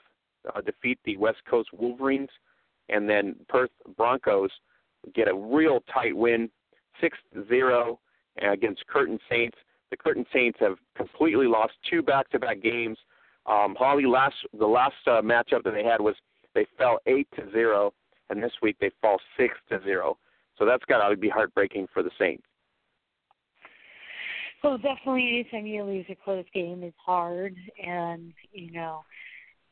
uh, defeat the West Coast Wolverines, and then Perth Broncos get a real tight win, 6 0 against Curtin Saints. The Curtin Saints have completely lost two back-to-back games. Um, Holly, last the last uh, matchup that they had was they fell eight to zero, and this week they fall six to zero. So that's got to be heartbreaking for the Saints. Well, definitely, anytime you lose a close game is hard, and you know,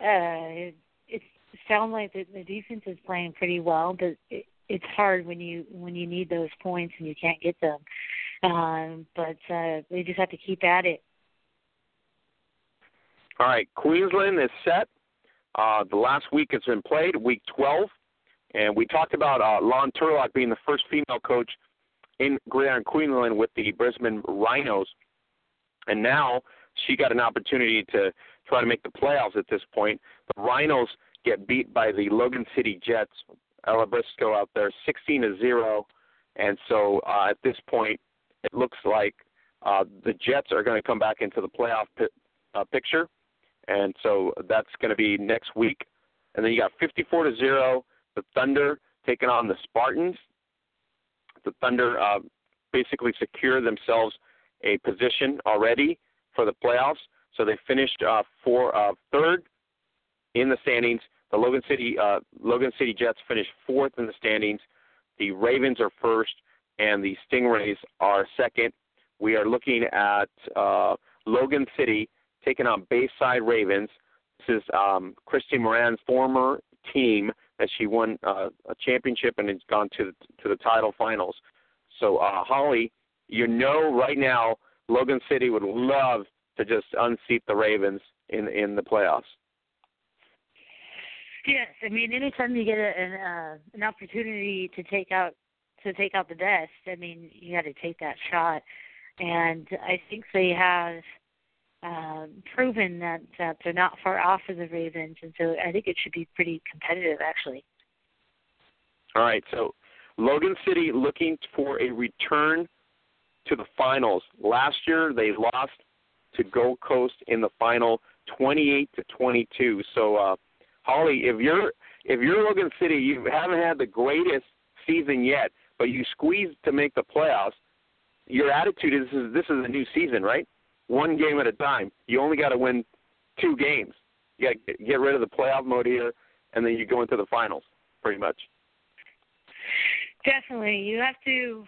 uh, it, it sounds like the, the defense is playing pretty well, but it, it's hard when you when you need those points and you can't get them. Um, but uh, they just have to keep at it. All right, Queensland is set. Uh, the last week has been played, week 12, and we talked about uh, Lon Turlock being the first female coach in Gridiron Queensland with the Brisbane Rhinos, and now she got an opportunity to try to make the playoffs at this point. The Rhinos get beat by the Logan City Jets, Ella Briscoe out there, 16 to zero, and so uh, at this point, it looks like uh, the Jets are going to come back into the playoff pi- uh, picture, and so that's going to be next week. And then you got 54 to zero, the Thunder taking on the Spartans. The Thunder uh, basically secure themselves a position already for the playoffs, so they finished uh, for uh, third in the standings. The Logan City uh, Logan City Jets finished fourth in the standings. The Ravens are first, and the Stingrays are second. We are looking at uh, Logan City taking on Bayside Ravens. This is um, Christy Moran's former team that she won uh, a championship and has gone to to the title finals. So uh, Holly, you know right now Logan City would love to just unseat the Ravens in in the playoffs. Yes, I mean, anytime you get a, an uh, an opportunity to take out to take out the best, I mean, you got to take that shot. And I think they have um, proven that that they're not far off of the Ravens, and so I think it should be pretty competitive, actually. All right, so Logan City looking for a return to the finals. Last year they lost to Gold Coast in the final, 28 to 22. So, uh, Holly, if you're if you're Logan City, you haven't had the greatest season yet, but you squeeze to make the playoffs. Your attitude is this is, this is a new season, right? One game at a time. You only got to win two games. You got to get rid of the playoff mode here, and then you go into the finals, pretty much. Definitely, you have to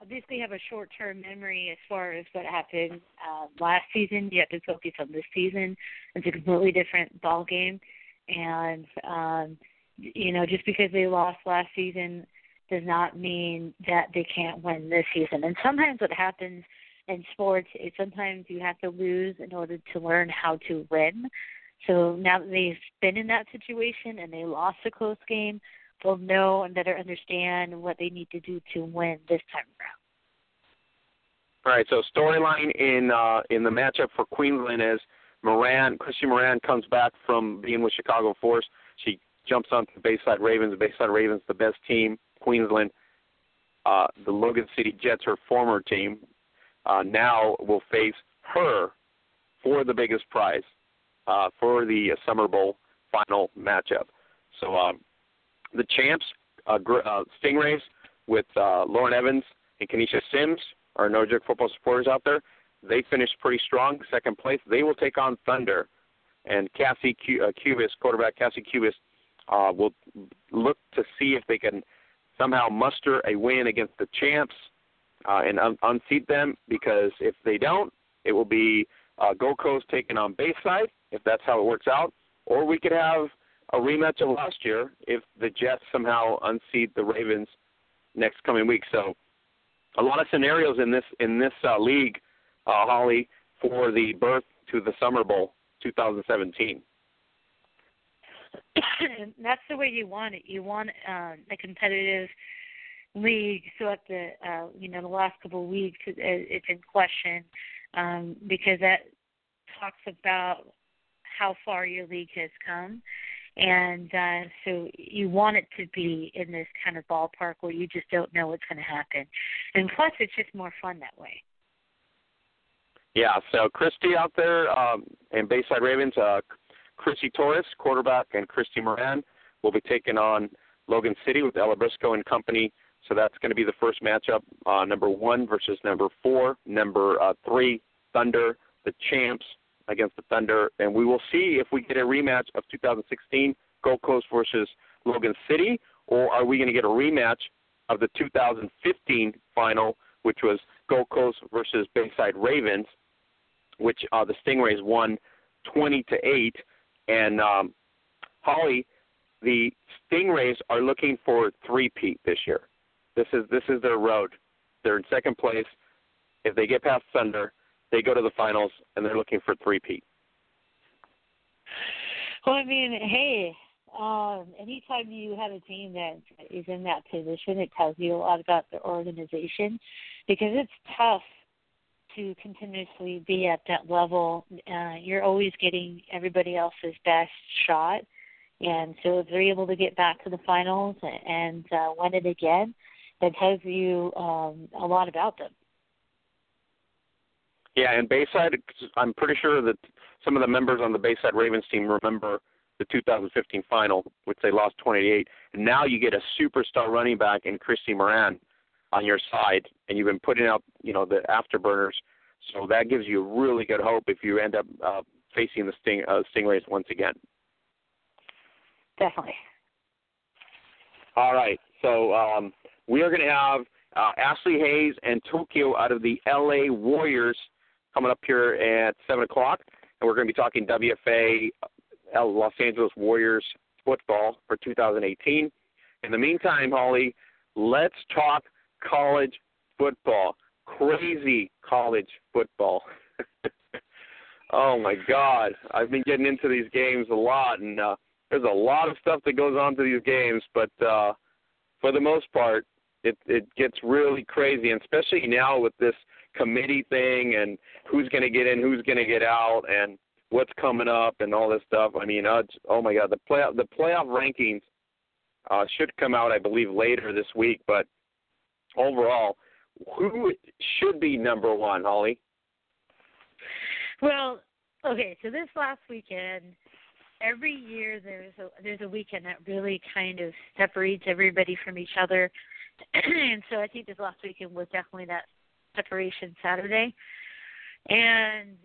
obviously have a short-term memory as far as what happened uh, last season. You have to focus on this season. It's a completely different ball game, and um, you know, just because they lost last season does not mean that they can't win this season. And sometimes what happens in sports is sometimes you have to lose in order to learn how to win. So now that they've been in that situation and they lost a close game, they'll know and better understand what they need to do to win this time around. All right. So storyline in uh, in the matchup for Queensland is Moran. Christy Moran comes back from being with Chicago Force. She jumps onto the Bayside Ravens. Bayside Ravens, the best team, Queensland. Uh, the Logan City Jets, her former team, uh, now will face her for the biggest prize uh, for the Summer Bowl final matchup. So um, the champs, uh, uh, Stingrays, with uh, Lauren Evans and Kanisha Sims, our No Joke football supporters out there. They finished pretty strong, second place. They will take on Thunder, and Cassie uh, Cubis, quarterback Cassie Cubis, uh, will look to see if they can somehow muster a win against the champs uh, and un- unseat them. Because if they don't, it will be uh, Gold Coast taking on Bayside, if that's how it works out, or we could have a rematch of last year if the Jets somehow unseat the Ravens next coming week. So a lot of scenarios in this in this uh, league, uh, Holly, for the birth to the Summer Bowl 2017. That's the way you want it. You want um, a competitive league. So at the uh, you know the last couple of weeks, it, it's in question um, because that talks about how far your league has come and uh, so you want it to be in this kind of ballpark where you just don't know what's going to happen, and plus it's just more fun that way. Yeah, so Christy out there um, in Bayside Ravens, uh, Christy Torres, quarterback, and Christy Moran will be taking on Logan City with Ella Briscoe and company. So that's going to be the first matchup. Uh, number one versus number four. Number uh, three, Thunder, the champs, against the Thunder, and we will see if we get a rematch of 2016 Gold Coast versus Logan City, or are we going to get a rematch of the 2015 final, which was Gold Coast versus Bayside Ravens, which uh, the Stingrays won 20 to eight, and um, Holly, the Stingrays are looking for three-peat this year. This is this is their road. They're in second place. If they get past Thunder, they go to the finals and they're looking for three-peat. Well, I mean, hey, um, anytime you have a team that is in that position, it tells you a lot about the organization because it's tough to continuously be at that level. Uh, you're always getting everybody else's best shot. And so if they're able to get back to the finals and uh, win it again, that tells you um, a lot about them. Yeah, and Bayside, I'm pretty sure that some of the members on the Bayside Ravens team remember the 2015 final, which they lost 28. And now you get a superstar running back in Christy Moran on your side, and you've been putting out, you know, the afterburners. So that gives you really good hope if you end up uh, facing the Sting uh, Stingrays once again. Definitely. All right. So um, we are going to have uh, Ashleigh Hayes and Tokyo out of the LA Warriors coming up here at 7 o'clock. And we're going to be talking WFA uh, Los Angeles Warriors football for 2018. In the meantime, Holly, let's talk college football. Crazy college football. oh my God, I've been getting into these games a lot, and uh, there's a lot of stuff that goes on to these games. But uh, for the most part, it it gets really crazy, and especially now with this committee thing and who's going to get in, who's going to get out, and what's coming up and all this stuff. I mean, uh, oh my God, the play the playoff rankings uh, should come out, I believe, later this week. But overall, who should be number one, Holly? Well, okay, so this last weekend, every year there's a there's a weekend that really kind of separates everybody from each other. and so I think this last weekend was definitely that separation Saturday. And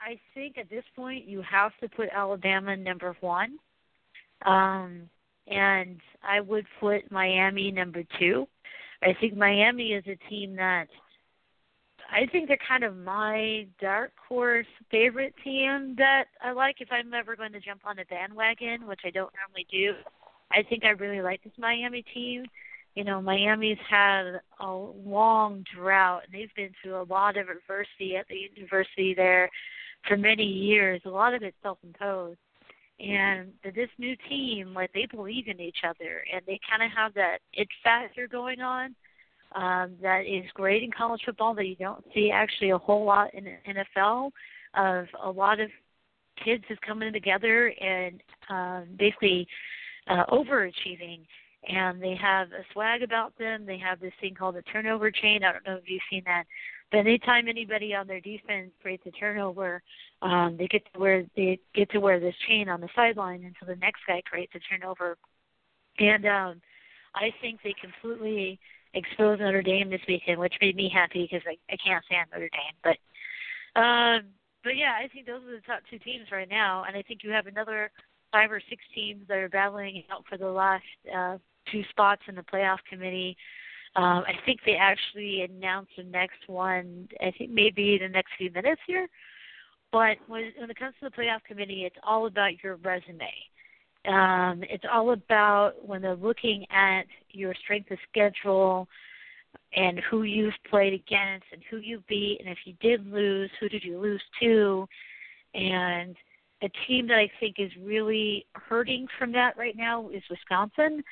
I think at this point you have to put Alabama number one. Um, and I would put Miami number two. I think Miami is a team that I think they're kind of my dark horse favorite team that I like if I'm ever going to jump on a bandwagon, which I don't normally do. I think I really like this Miami team you know, Miami's had a long drought and they've been through a lot of adversity at the university there for many years. A lot of it self imposed. And this new team, like they believe in each other and they kinda have that it factor going on. Um, that is great in college football that you don't see actually a whole lot in the NFL of a lot of kids is coming together and um, basically uh, overachieving. And they have a swag about them. They have this thing called the turnover chain. I don't know if you've seen that, but anytime anybody on their defense creates a turnover, um, they get to wear they get to wear this chain on the sideline until the next guy creates a turnover. And um, I think they completely exposed Notre Dame this weekend, which made me happy because I, I can't stand Notre Dame. But um, but yeah, I think those are the top two teams right now, and I think you have another five or six teams that are battling out for the last uh, two spots in the playoff committee. Um, I think they actually announced the next one. I think maybe the next few minutes here. But when, when it comes to the playoff committee, it's all about your resume. Um, it's all about when they're looking at your strength of schedule and who you've played against and who you beat, and if you did lose, who did you lose to? And a team that I think is really hurting from that right now is Wisconsin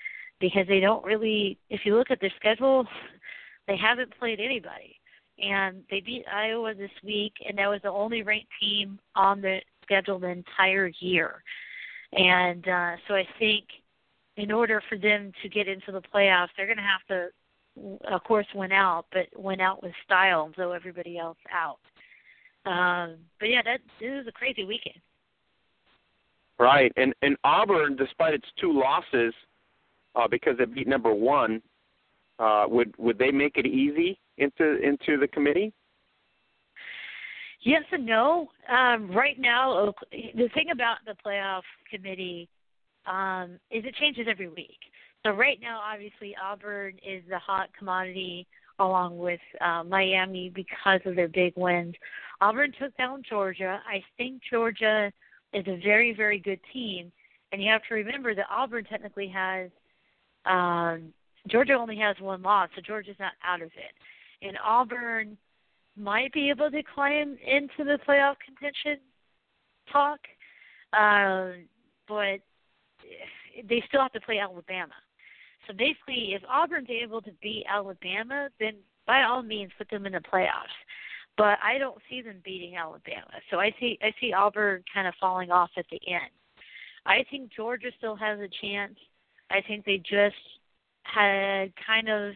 because they don't really, if you look at their schedule, they haven't played anybody. And they beat Iowa this week, and that was the only ranked team on the schedule the entire year. And uh, so I think in order for them to get into the playoffs, they're going to have to, of course, win out, but win out with style, though everybody else out. Um, but yeah, that this is a crazy weekend. Right, and and Auburn, despite its two losses, uh, because it beat number one, uh, would would they make it easy into into the committee? Yes and no. Um, right now, the thing about the playoff committee um, is it changes every week. So right now, obviously, Auburn is the hot commodity along with uh, Miami because of their big wins. Auburn took down Georgia. I think Georgia is a very, very good team. And you have to remember that Auburn technically has um, Georgia only has one loss, so Georgia's not out of it. And Auburn might be able to climb into the playoff contention talk, um, but they still have to play Alabama. So basically, if Auburn's able to beat Alabama, then by all means put them in the playoffs. But I don't see them beating Alabama. So I see I see Auburn kind of falling off at the end. I think Georgia still has a chance. I think they just had kind of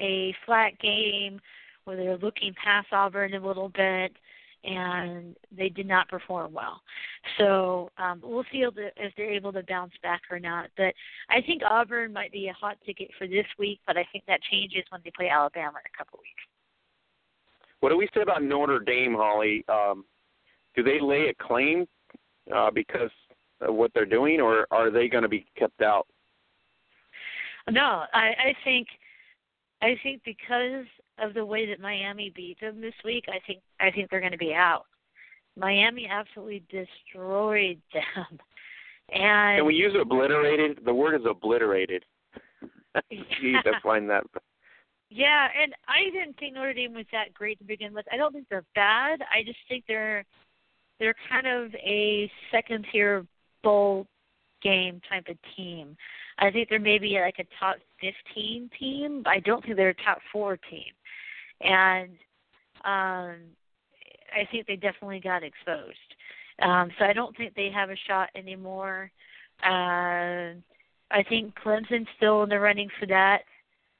a flat game where they were looking past Auburn a little bit, and they did not perform well. So um, we'll see if they're able to bounce back or not. But I think Auburn might be a hot ticket for this week, but I think that changes when they play Alabama in a couple weeks. What do we say about Notre Dame, Holly? Um, do they lay a claim uh, because of what they're doing, or are they going to be kept out? No, I, I think I think because of the way that Miami beat them this week, I think I think they're going to be out. Miami absolutely destroyed them. And Can we use obliterated? The word is obliterated. Geez, I find that. Yeah, and I didn't think Notre Dame was that great to begin with. I don't think they're bad. I just think they're they're kind of a second tier bowl game type of team. I think they're maybe like a top 15 team. I don't think they're a top four team. And um, I think they definitely got exposed. Um, so I don't think they have a shot anymore. Uh, I think Clemson's still in the running for that.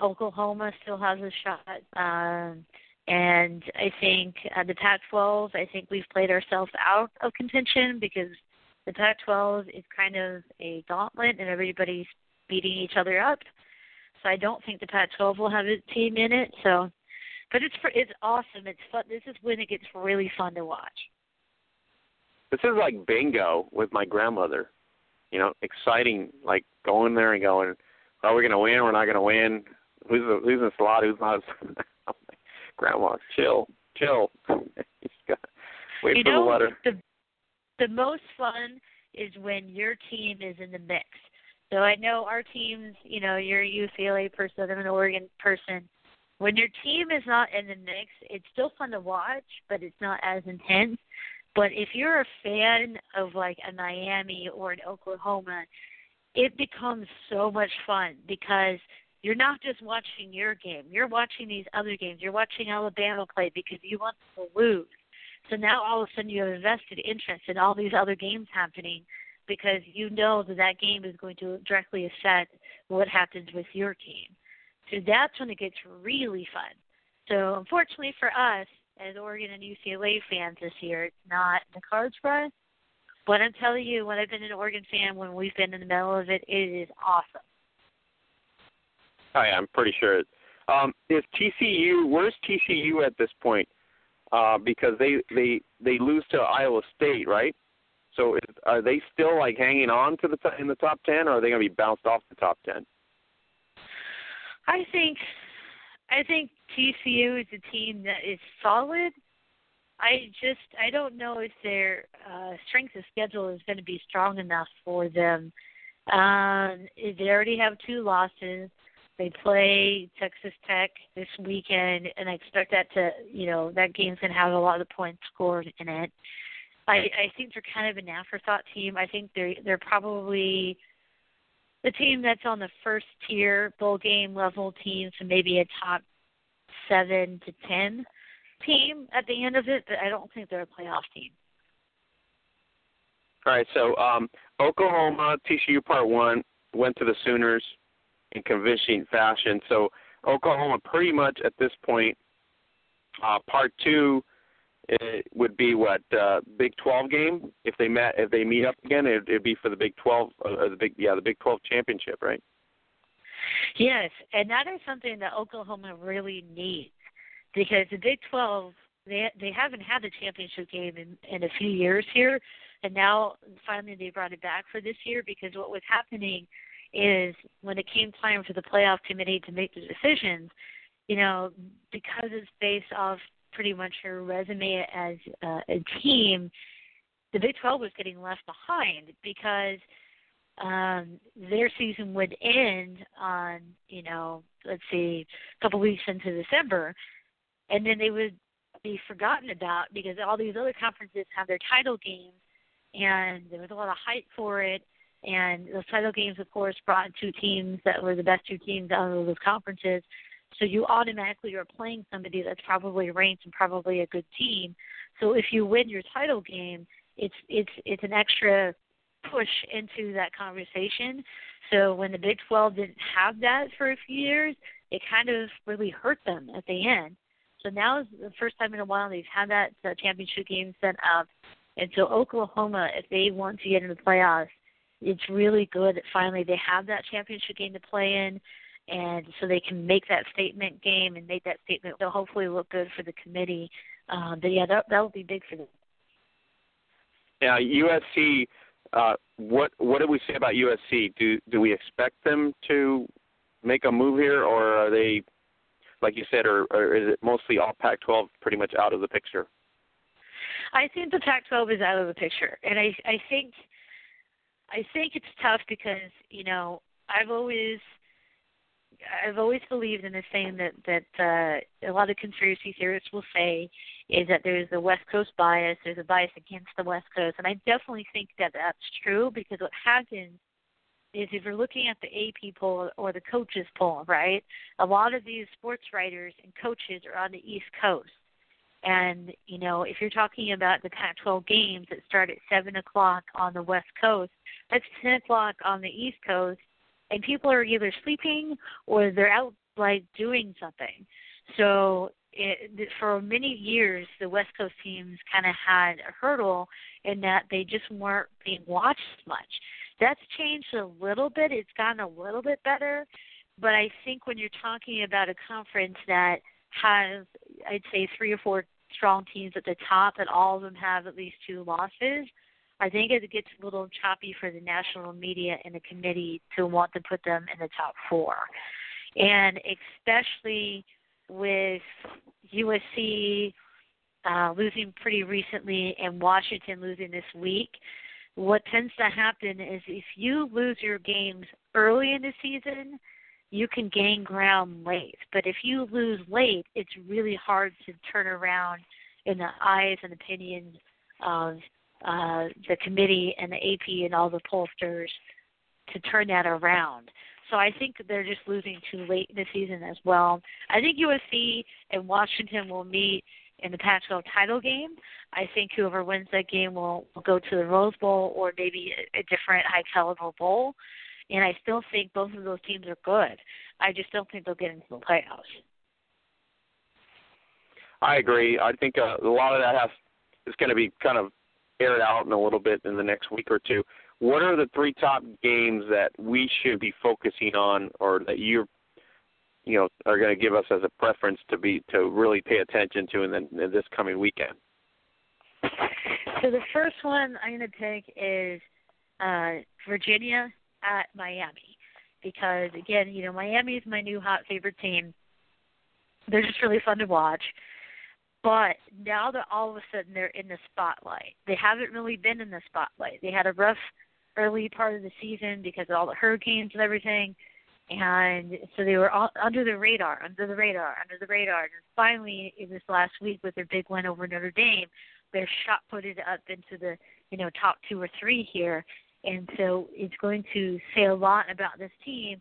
Oklahoma still has a shot. Um, and I think uh, the Pac-12, I think we've played ourselves out of contention because the Pac-12 is kind of a gauntlet and everybody's beating each other up. So I don't think the Pac-12 will have a team in it. So, but it's for, it's awesome. It's fun. This is when it gets really fun to watch. This is like bingo with my grandmother. You know, exciting. Like going there and going, are we going to win? We're not going to win. Who's the, who's in the slot? Who's not? Grandma, chill, chill. wait you for know, the letter. The, the most fun is when your team is in the mix. So I know our teams, you know, you're a UCLA person, I'm an Oregon person. When your team is not in the mix, it's still fun to watch, but it's not as intense. But if you're a fan of like a Miami or an Oklahoma, it becomes so much fun because you're not just watching your game. You're watching these other games. You're watching Alabama play because you want them to lose. So now all of a sudden you have a vested interest in all these other games happening because you know that that game is going to directly affect what happens with your team. So that's when it gets really fun. So unfortunately for us, as Oregon and UCLA fans this year, it's not the cards for us. But I'm telling you, when I've been an Oregon fan, when we've been in the middle of it, it is awesome. Oh, yeah, I'm pretty sure. Um, is TCU? Where's TCU at this point? Uh, because they they they lose to Iowa State, right? So is, are they still like hanging on to the t- in the top ten, or are they going to be bounced off the top ten? I think I think TCU is a team that is solid. I just I don't know if their uh, strength of schedule is going to be strong enough for them. Um, they already have two losses. They play Texas Tech this weekend, and I expect that to you know that game's going to have a lot of points scored in it. I I think they're kind of an afterthought team. I think they're they're probably the team that's on the first tier bowl game level team, so maybe a top seven to ten team at the end of it, but I don't think they're a playoff team. All right, so um, Oklahoma TCU Part One went to the Sooners in convincing fashion. So Oklahoma pretty much at this point, uh, Part Two it would be what uh, Big 12 game if they met if they meet up again. It, it'd be for the Big 12 uh, the big yeah the Big 12 championship, right? Yes, and that is something that Oklahoma really needs because the Big 12 they they haven't had the championship game in in a few years here, and now finally they brought it back for this year because what was happening is when it came time for the playoff committee to make the decisions, you know, because it's based off pretty much her resume as uh, a team, the Big 12 was getting left behind because um, their season would end on, you know, let's see, a couple weeks into December, and then they would be forgotten about because all these other conferences have their title games, and there was a lot of hype for it. And those title games, of course, brought two teams that were the best two teams out of those conferences. So you automatically are playing somebody that's probably ranked and probably a good team. So if you win your title game, it's it's it's an extra push into that conversation. So when the Big 12 didn't have that for a few years, it kind of really hurt them at the end. So now is the first time in a while they've had that championship game set up. And so Oklahoma, if they want to get into the playoffs, it's really good that finally they have that championship game to play in and so they can make that statement game and make that statement. They'll hopefully look good for the committee. Uh, but yeah, that that will be big for them. Yeah, USC. Uh, what what do we say about USC? Do do we expect them to make a move here, or are they, like you said, or, or is it mostly all Pac-12 pretty much out of the picture? I think the Pac-12 is out of the picture, and I I think I think it's tough because you know I've always I've always believed in the saying that that uh, a lot of conspiracy theorists will say is that there's a West Coast bias, there's a bias against the West Coast, and I definitely think that that's true because what happens is if you're looking at the AP poll or the coaches poll, right? A lot of these sports writers and coaches are on the East Coast. And, you know, if you're talking about the Pac 12 games that start at 7 o'clock on the West Coast, that's 10 o'clock on the East Coast, and people are either sleeping or they're out like doing something. So it, for many years, the West Coast teams kind of had a hurdle in that they just weren't being watched much. That's changed a little bit. It's gotten a little bit better, but I think when you're talking about a conference that has, I'd say, three or four strong teams at the top, and all of them have at least two losses, I think it gets a little choppy for the national media and the committee to want to put them in the top four. And especially with USC uh, losing pretty recently and Washington losing this week, what tends to happen is if you lose your games early in the season, you can gain ground late. But if you lose late, it's really hard to turn around in the eyes and opinions of uh, the committee and the AP and all the pollsters to turn that around. So I think they're just losing too late in the season as well. I think USC and Washington will meet, in the Pac-12 title game. I think whoever wins that game will, will go to the Rose Bowl or maybe a, a different high caliber bowl. And I still think both of those teams are good. I just don't think they'll get into the playoffs. I agree. I think uh, a lot of that has is going to be kind of aired out in a little bit in the next week or two. What are the three top games that we should be focusing on, or that you're, you know, are going to give us as a preference to be to really pay attention to in, the, in this coming weekend? So the first one I'm going to pick is uh, Virginia at Miami, because again, you know, Miami is my new hot favorite team. They're just really fun to watch. But now that all of a sudden they're in the spotlight, they haven't really been in the spotlight. They had a rough early part of the season because of all the hurricanes and everything, and so they were all under the radar, under the radar, under the radar. And finally, in this last week with their big win over Notre Dame, they're shot putted up into the you know top two or three here, and so it's going to say a lot about this team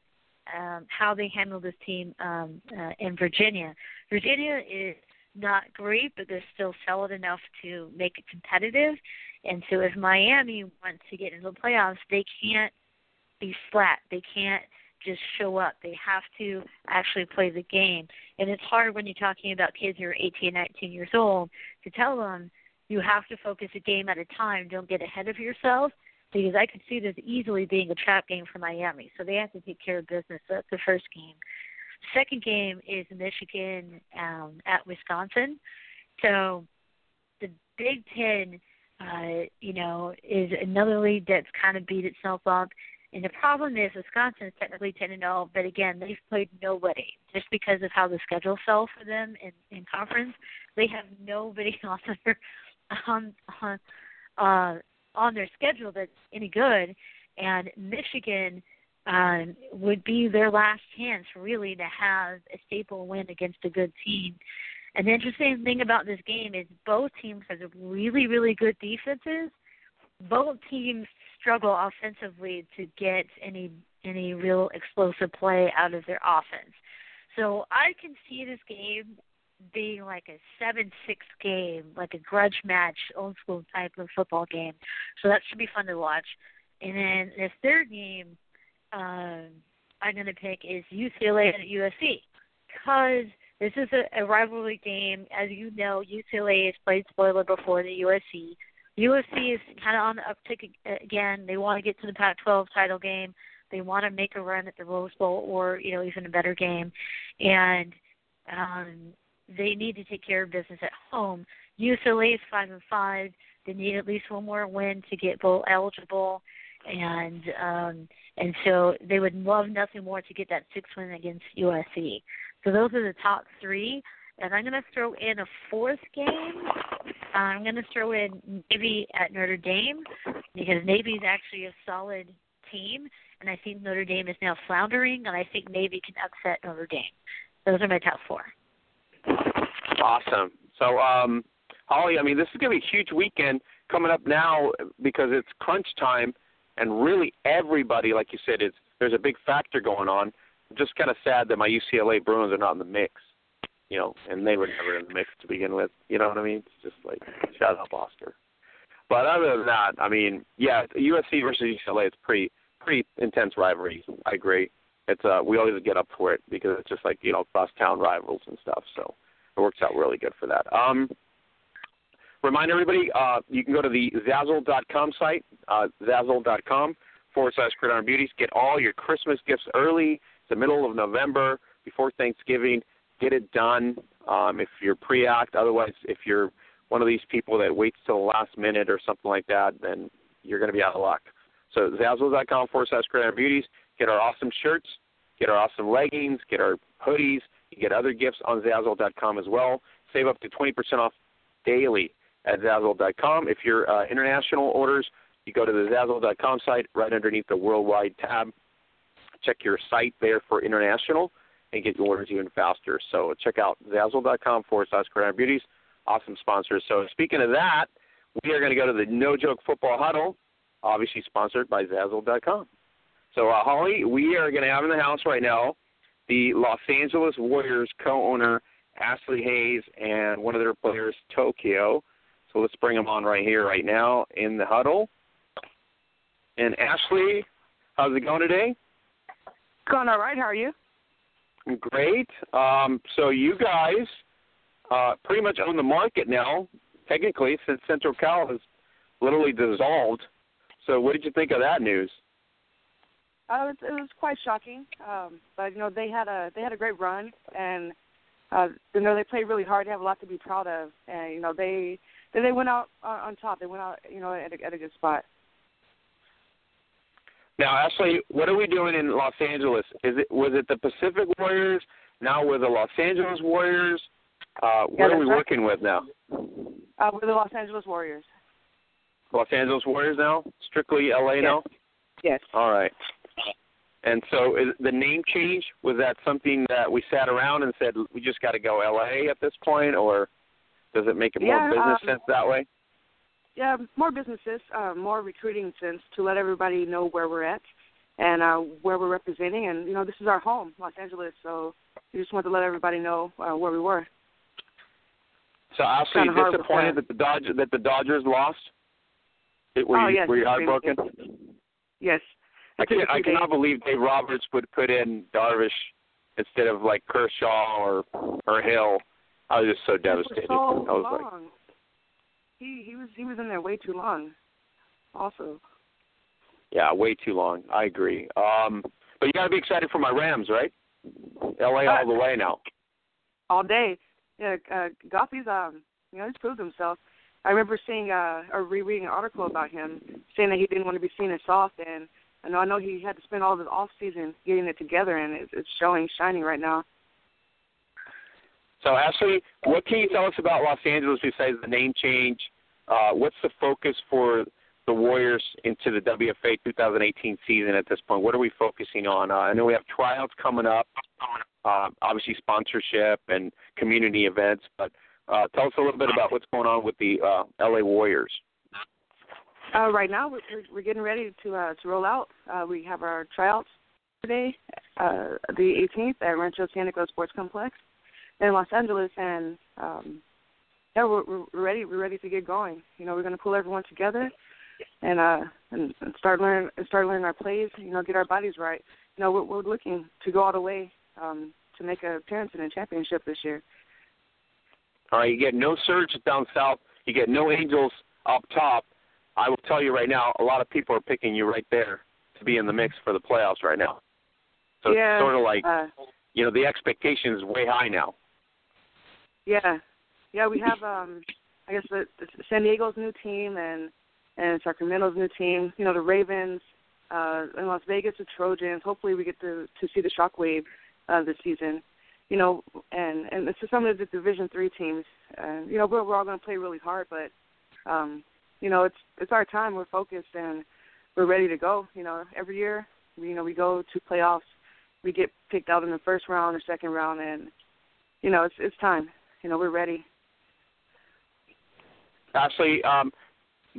um, how they handle this team um, uh, in Virginia. Virginia is not great, but they're still solid enough to make it competitive. And so if Miami wants to get into the playoffs, they can't be flat. They can't just show up. They have to actually play the game. And it's hard when you're talking about kids who are 18, 19 years old to tell them you have to focus a game at a time. Don't get ahead of yourself because I could see this easily being a trap game for Miami. So they have to take care of business. That's the first game. Second game is Michigan um, at Wisconsin. So the Big Ten, uh, you know, is another league that's kind of beat itself up. And the problem is Wisconsin is technically 10 and 0, but again, they've played nobody just because of how the schedule fell for them in, in conference. They have nobody on their on on uh, on their schedule that's any good. And Michigan um, would be their last chance really to have a staple win against a good team. And the interesting thing about this game is both teams have really, really good defenses. Both teams struggle offensively to get any any real explosive play out of their offense. So I can see this game being like a seven six game, like a grudge match, old school type of football game. So that should be fun to watch. And then the third game um, I'm going to pick is UCLA and USC because this is a, a rivalry game. As you know, UCLA has played spoiler before the USC. USC is kind of on the uptick again. They want to get to the Pac-12 title game. They want to make a run at the Rose Bowl or you know even a better game, and um, they need to take care of business at home. UCLA is five and five. They need at least one more win to get bowl eligible, and um, and so they would love nothing more to get that six win against USC. So those are the top three. And I'm going to throw in a fourth game. I'm going to throw in Navy at Notre Dame because Navy is actually a solid team, and I think Notre Dame is now floundering, and I think Navy can upset Notre Dame. Those are my top four. Awesome. So, um, Holly, I mean, this is going to be a huge weekend coming up now because it's crunch time and really everybody, like you said, is there's a big factor going on. I'm just kind of sad that my UCLA Bruins are not in the mix, you know, and they were never in the mix to begin with. You know what I mean? It's just like shout out Oscar. But other than that, I mean, yeah, USC versus UCLA, it's pretty pretty intense rivalry. I agree. It's uh we always get up for it because it's just like you know cross town rivals and stuff. So it works out really good for that. Um, remind everybody, uh, you can go to the Zazzle.com site, uh, Zazzle.com forward slash Gridiron Beauties. Get all your Christmas gifts early. It's the middle of November, before Thanksgiving. Get it done um, if you're pre-act. Otherwise, if you're one of these people that waits till the last minute or something like that, then you're going to be out of luck. So Zazzle.com forward slash Gridiron Beauties. Get our awesome shirts. Get our awesome leggings. Get our hoodies. You get other gifts on Zazzle.com as well. Save up to 20% off daily at Zazzle.com. If you're uh, international orders, you go to the Zazzle.com site right underneath the Worldwide tab. Check your site there for international and get your orders even faster. So check out Zazzle.com forward slash Gridiron Beauties. Awesome sponsors. So speaking of that, we are going to go to the No Joke Football Huddle, obviously sponsored by Zazzle.com. So uh, Holly, we are going to have in the house right now the Los Angeles Warriors co-owner Ashleigh Hayes and one of their players, Tokyo. So let's bring them on right here, right now, in the huddle. And Ashleigh, how's it going today? Going all right. How are you? Great. Um, so you guys uh, pretty much own the market now, technically, since Central Cal has literally dissolved. So what did you think of that news? Uh, it, it was quite shocking, um, but you know they had a they had a great run, and uh, you know they played really hard. They have a lot to be proud of, and you know they they, they went out on, on top. They went out you know at a, at a good spot. Now, Ashleigh, what are we doing in Los Angeles? Is it was it the Pacific Warriors? Now we're the Los Angeles Warriors. Uh, what Yeah, are we right. working with now? Uh, we're the Los Angeles Warriors. Los Angeles Warriors now? Strictly LA Yes. now? Yes. All right. And so, is the name change was that something that we sat around and said we just got to go LA at this point, or does it make it more Yeah, business um, sense that way? Yeah, more businesses, uh, more recruiting sense to let everybody know where we're at and uh, where we're representing. And you know, this is our home, Los Angeles. So we just want to let everybody know uh, where we were. So, Ashleigh, kinda disappointed that. the Dodgers that the Dodgers lost. It, were oh you yes. were you heartbroken? Yes. I It took a can't. I cannot believe Dave Roberts would put in Darvish instead of like Kershaw or or Hill. I was just so devastated. so I was long. like, he he was he was in there way too long. Also. yeah, way too long. I agree. Um, but you got to be excited for my Rams, right? LA all the way now. all day. Yeah, uh, Goffey's um, you know, he's proved himself. I remember seeing uh, or rereading an article about him saying that he didn't want to be seen as soft, and I know I know he had to spend all of his off season getting it together, and it's, it's showing, shining right now. So, Ashleigh, what can you tell us about Los Angeles besides the name change? Uh, what's the focus for the Warriors into the WFA 2018 season at this point? What are we focusing on? Uh, I know we have tryouts coming up, uh, obviously sponsorship and community events, but uh, tell us a little bit about what's going on with the uh, LA Warriors. Uh, right now, we're, we're- getting ready to uh, to roll out. Uh, we have our tryouts today, uh, the 18th at Rancho Santa Nicolas Sports Complex in Los Angeles, and um, yeah, we're, we're ready. We're ready to get going. You know, we're going to pull everyone together and uh and, and start learn and start learning our plays. You know, get our bodies right. You know, we're, we're looking to go all the way um, to make an appearance in a championship this year. All right, you get no surge down south. You get no Angels up top. I will tell you right now, a lot of people are picking you right there to be in the mix for the playoffs right now. So yeah, it's sort of like uh, you know the expectation is way high now. Yeah, yeah. We have, um, I guess, the, the San Diego's new team and and Sacramento's new team. You know, the Ravens, uh, in Las Vegas, the Trojans. Hopefully, we get to to see the Shockwave uh, this season. You know, and and it's some of the Division three teams. Uh, you know, we're we're all going to play really hard, but um, you know, it's it's our time. We're focused and we're ready to go. You know, every year, we, you know, we go to playoffs. We get picked out in the first round or second round, and you know, it's it's time. You know, we're ready. Ashleigh, um,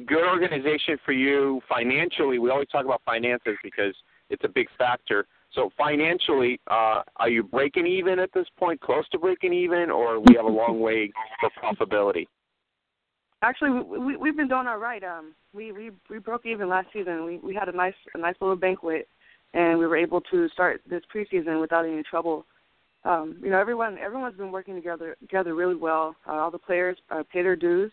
good organization for you financially. We always talk about finances because it's a big factor. So financially, uh, are you breaking even at this point, close to breaking even, or we have a long way for profitability? Actually, we, we we've been doing all right. Um, we we we broke even last season. We we had a nice a nice little banquet, and we were able to start this preseason without any trouble. Um, you know, everyone everyone's been working together together really well. Uh, all the players uh, pay their dues,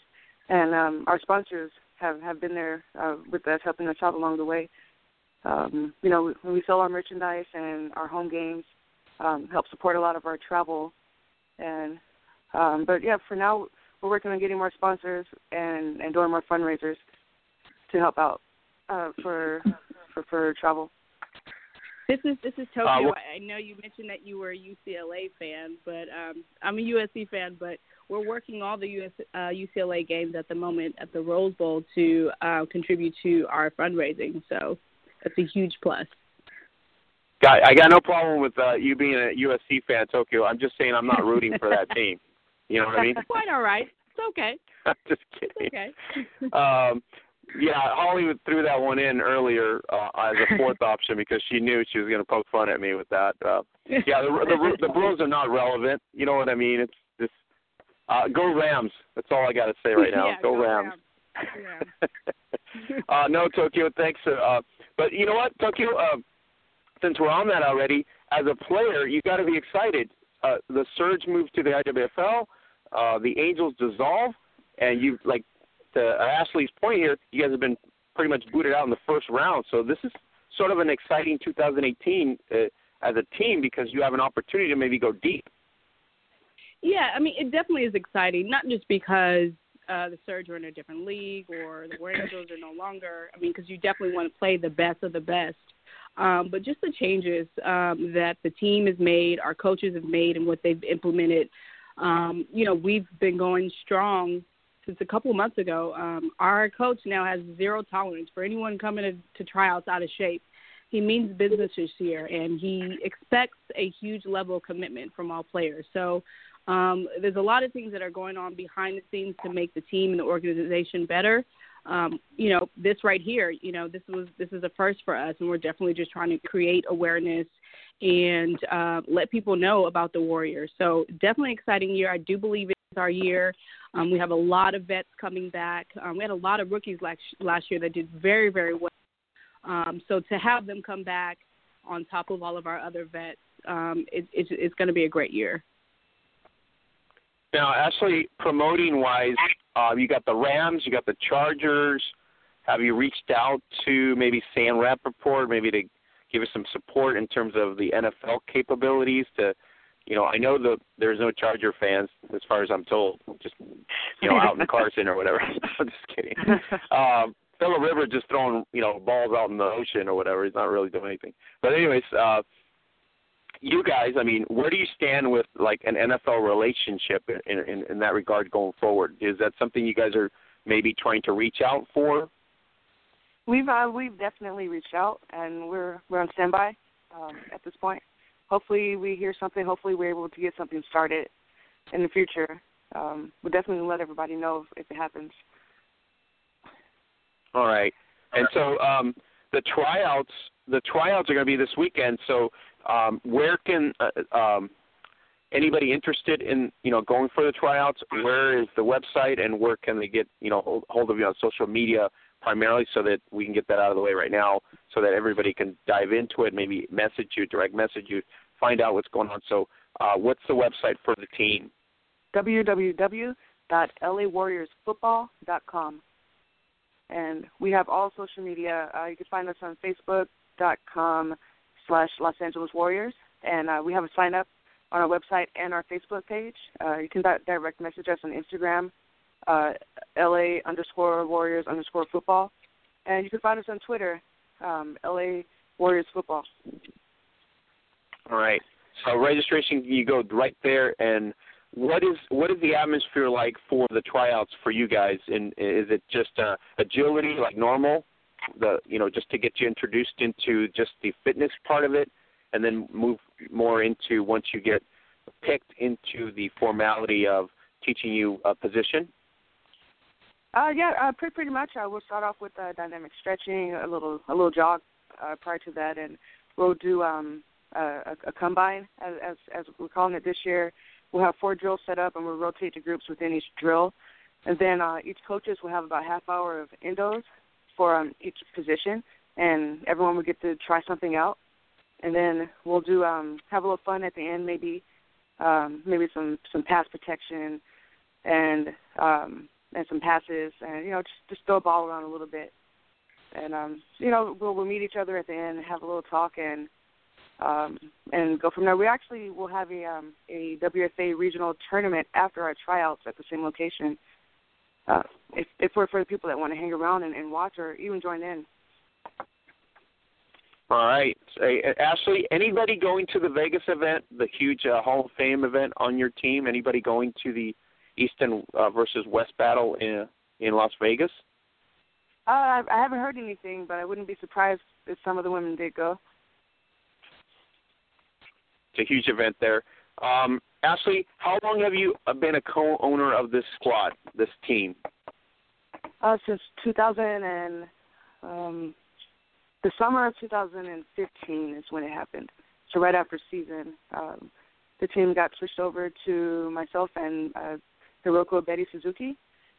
and um, our sponsors have have been there uh, with us, helping us out along the way. Um, you know, when we sell our merchandise and our home games, um, help support a lot of our travel, and um, but yeah, for now we're working on getting more sponsors and and doing more fundraisers to help out uh, for for for travel. This is this is Tokyo. Uh, well- I know you mentioned that you were a UCLA fan, but um, I'm a USC fan. But we're working all the US, uh, UCLA games at the moment at the Rose Bowl to uh, contribute to our fundraising. So that's a huge plus. Got, I got no problem with uh, you being a USC fan, Tokyo. I'm just saying I'm not rooting for that team. You know what I mean? It's Quite all right. It's okay. I'm just It's kidding. okay. Um, yeah, Hollywood threw that one in earlier uh, as a fourth option because she knew she was going to poke fun at me with that. Uh, yeah, the the the Bros are not relevant. You know what I mean? It's Uh, go Rams. That's all I got to say right now. yeah, go, go Rams. Rams. Yeah. uh, no, Tokyo. Thanks. Uh, but you know what, Tokyo? Uh, since we're on that already, as a player, you got to be excited. Uh, the Surge moved to the IWFL. Uh, the Angels dissolve, and you like to Ashleigh's point here. You guys have been pretty much booted out in the first round. So this is sort of an exciting 2018 uh, as a team because you have an opportunity to maybe go deep. Yeah, I mean, it definitely is exciting, not just because uh, the Surge are in a different league or the War Angels are no longer. I mean, because you definitely want to play the best of the best. Um, but just the changes um, that the team has made, our coaches have made, and what they've implemented. Um, you know, we've been going strong since a couple months ago. Um, our coach now has zero tolerance for anyone coming to, to tryouts out of shape. He means business this year, and he expects a huge level of commitment from all players. So um, there's a lot of things that are going on behind the scenes to make the team and the organization better. Um, you know, this right here, you know, this was this is a first for us, and we're definitely just trying to create awareness and uh, let people know about the Warriors. So definitely exciting year. I do believe it's our year. Um, we have a lot of vets coming back. Um, we had a lot of rookies last last year that did very very well. Um, so to have them come back on top of all of our other vets, um, it, it's it's going to be a great year. Now, actually, promoting wise, uh, you got the Rams, you got the Chargers. Have you reached out to maybe Sam Rapoport, maybe to give us some support in terms of the NFL capabilities? To, you know, I know the there's no Charger fans as far as I'm told, just you know, out in the Carson or whatever. I'm just kidding. Um, Philip Rivers just throwing you know balls out in the ocean or whatever. He's not really doing anything. But anyways, uh, you guys, I mean, where do you stand with like an NFL relationship in, in, in that regard going forward? Is that something you guys are maybe trying to reach out for? We've uh, we've definitely reached out, and we're we're on standby um, at this point. Hopefully, we hear something. Hopefully, we're able to get something started in the future. Um, we'll definitely let everybody know if, if it happens. All right, and so um, the tryouts the tryouts are going to be this weekend. So um, where can uh, um, anybody interested in you know going for the tryouts? Where is the website, and where can they get you know hold, hold of you on social media primarily, so that we can get that out of the way right now, so that everybody can dive into it, maybe message you, direct message you, find out what's going on. So, uh, what's the website for the team? www.lawarriorsfootball.com. And we have all social media. Uh, you can find us on Facebook.com slash Los Angeles Warriors, and uh, we have a sign up on our website and our Facebook page. Uh, you can direct message us on Instagram, uh, LA underscore Warriors underscore football, and you can find us on Twitter, um, LA Warriors football. All right. So registration, you go right there, and what is what is the atmosphere like for the tryouts for you guys? And is it just uh, agility like normal? the you know just to get you introduced into just the fitness part of it, and then move more into once you get picked into the formality of teaching you a position? Uh, yeah, uh, pretty pretty much. I will start off with uh, dynamic stretching, a little a little jog uh, prior to that, and we'll do um, a, a combine as, as as we're calling it this year. We'll have four drills set up, and we'll rotate the groups within each drill, and then uh, each coaches will have about half hour of endos for um, each position, and everyone will get to try something out. And then we'll do um, have a little fun at the end, maybe um, maybe some some pass protection and um, and some passes, and you know just just throw a ball around a little bit. And um, you know we'll we'll meet each other at the end, have a little talk, and um, and go from there. We actually will have a um, a WSA regional tournament after our tryouts at the same location uh, if, if we're for the people that want to hang around and, and watch or even join in. All right, hey, Ashleigh. Anybody going to the Vegas event, the huge uh, Hall of Fame event on your team? Anybody going to the Eastern uh, versus West battle in in Las Vegas? Uh, I haven't heard anything, but I wouldn't be surprised if some of the women did go. It's a huge event there. Um, Ashleigh, how long have you been a co-owner of this squad, this team? Uh, since 2000 and um, the summer of 2015 is when it happened. So right after season, um, the team got switched over to myself and uh, Hiroko Betty Suzuki,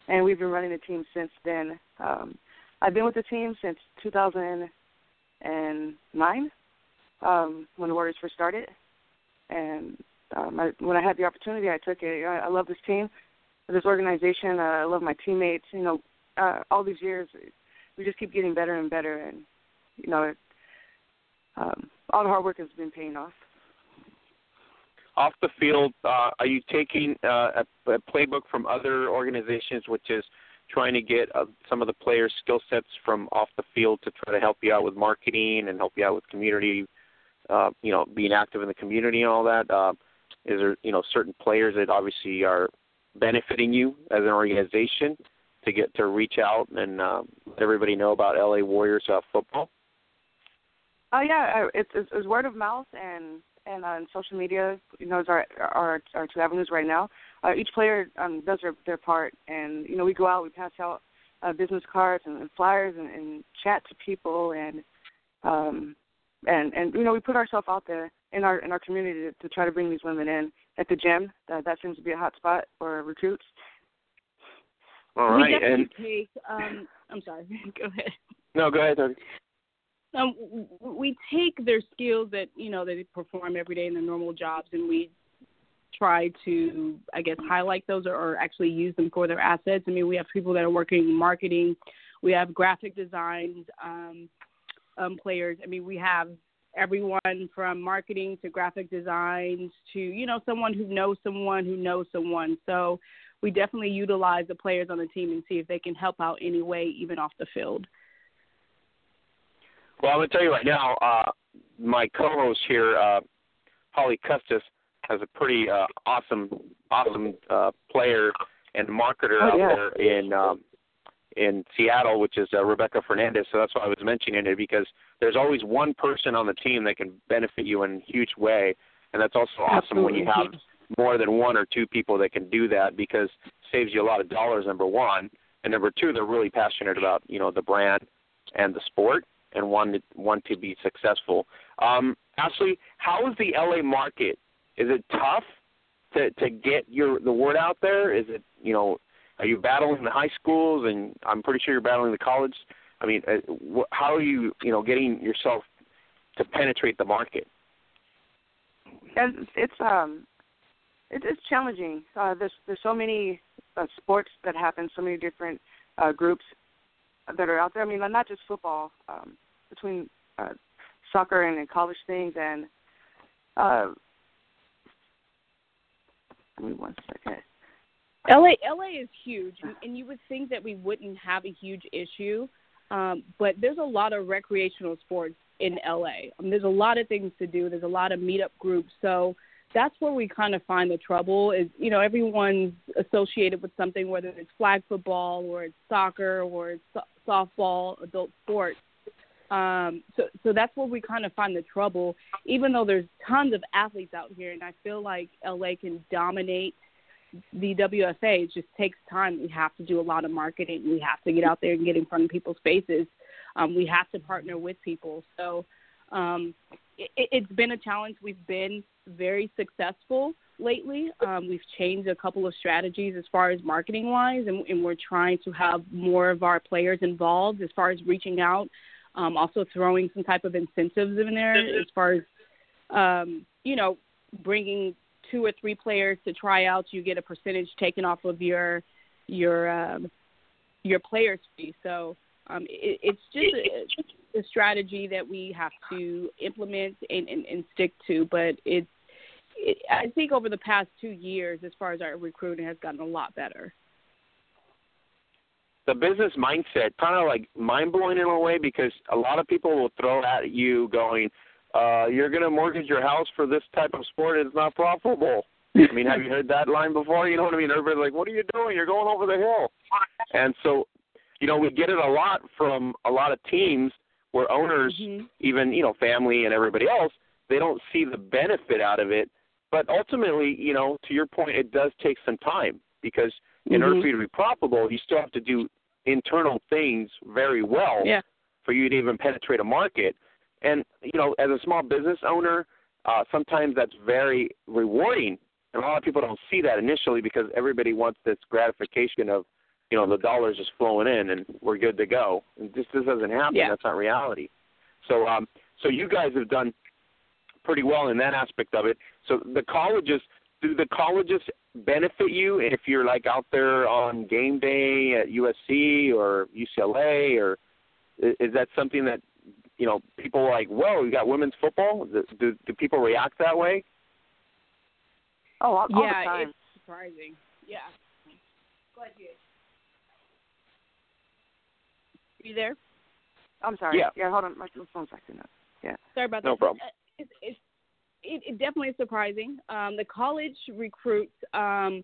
and we've been running the team since then. Um, I've been with the team since 2009, um, when the Warriors first started, and um, I, when I had the opportunity, I took it. I, I love this team, this organization. Uh, I love my teammates. You know, uh, all these years, we just keep getting better and better, and you know, it, um, all the hard work has been paying off. Off the field, uh, are you taking uh, a, a playbook from other organizations, which is trying to get uh, some of the players' skill sets from off the field to try to help you out with marketing and help you out with community, uh, you know, being active in the community and all that? Uh, is there, you know, certain players that obviously are benefiting you as an organization to get to reach out and uh, let everybody know about LA Warriors uh, football? Oh uh, yeah, it's, it's, it's word of mouth and and on social media. You know, is our our our two avenues right now. Uh, each player um, does their their part, and you know, we go out, we pass out uh, business cards and, and flyers, and, and chat to people, and um, and and you know, we put ourselves out there in our in our community to, to try to bring these women in at the gym. That that seems to be a hot spot for recruits. All right, we definitely and take. Um, I'm sorry. go ahead. no, go ahead. Um, we take their skills that you know they perform every day in their normal jobs, and we try to, I guess, highlight those or, or actually use them for their assets. I mean, we have people that are working in marketing, we have graphic designs um, um, players. I mean, we have everyone from marketing to graphic designs to you know someone who knows someone who knows someone. So we definitely utilize the players on the team and see if they can help out any way, even off the field. Well, I'm going to tell you right now, uh, my co-host here, uh, Holly Custis, has a pretty uh, awesome, awesome uh, player and marketer oh, out yeah. there in um, in Seattle, which is uh, Rebecca Fernandez. So that's why I was mentioning it because there's always one person on the team that can benefit you in a huge way, and that's also awesome when you have more than one or two people that can do that because it saves you a lot of dollars. Number one, and number two, they're really passionate about you know the brand and the sport and want to, want to be successful. Um, Ashleigh, how is the LA market? Is it tough to to get your the word out there? Is it you know are you battling the high schools and I'm pretty sure you're battling the college? I mean, uh, how are you you know getting yourself to penetrate the market? And it's um, it, it's challenging. Uh, there's there's so many uh, sports that happen, so many different uh, groups that are out there. I mean, not just football. Um, between uh, soccer and, and college things, and uh, give me one second. LA LA is huge, and you would think that we wouldn't have a huge issue, um, but there's a lot of recreational sports in LA. Um, there's a lot of things to do. There's a lot of meetup groups, so that's where we kind of find the trouble. Is you know everyone's associated with something, whether it's flag football or it's soccer or it's softball, adult sports. Um, so so that's where we kind of find the trouble. Even though there's tons of athletes out here, and I feel like LA can dominate the WFA, it just takes time. We have to do a lot of marketing. We have to get out there and get in front of people's faces. Um, we have to partner with people. So um, it, it's been a challenge. We've been very successful lately. Um, we've changed a couple of strategies as far as marketing wise, and, and we're trying to have more of our players involved as far as reaching out. Um, also throwing some type of incentives in there as far as um, you know bringing two or three players to try out. you get a percentage taken off of your your um, your players fee. So um, it, it's just a, a strategy that we have to implement and, and, and stick to. But it's it, I think over the past two years, as far as our recruiting has gotten a lot better. The business mindset kind of like mind blowing in a way because a lot of people will throw at you going, uh, you're going to mortgage your house for this type of sport. It's not profitable. I mean, have you heard that line before? You know what I mean? Everybody's like, what are you doing? You're going over the hill. And so, you know, we get it a lot from a lot of teams where owners, mm-hmm. even, you know, family and everybody else, they don't see the benefit out of it. But ultimately, you know, to your point, it does take some time because in mm-hmm. order for you to be profitable, you still have to do internal things very well yeah. for you to even penetrate a market. And you know, as a small business owner, uh, sometimes that's very rewarding And a lot of people don't see that initially because everybody wants this gratification of, you know, the dollars just flowing in and we're good to go. And this this doesn't happen. Yeah. That's not reality. So um so you guys have done pretty well in that aspect of it. So the colleges do the colleges benefit you if you're like out there on game day at USC or UCLA or is that something that you know people are like whoa you got women's football do do, do people react that way Oh, all, all yeah, the time. it's surprising. Yeah. Go ahead, Are You there? I'm sorry. Yeah. Yeah, hold on. My phone's acting up. Yeah. Sorry about that. No that. problem. Uh, It's, it's, it, it definitely is surprising. Um, the college recruits, um,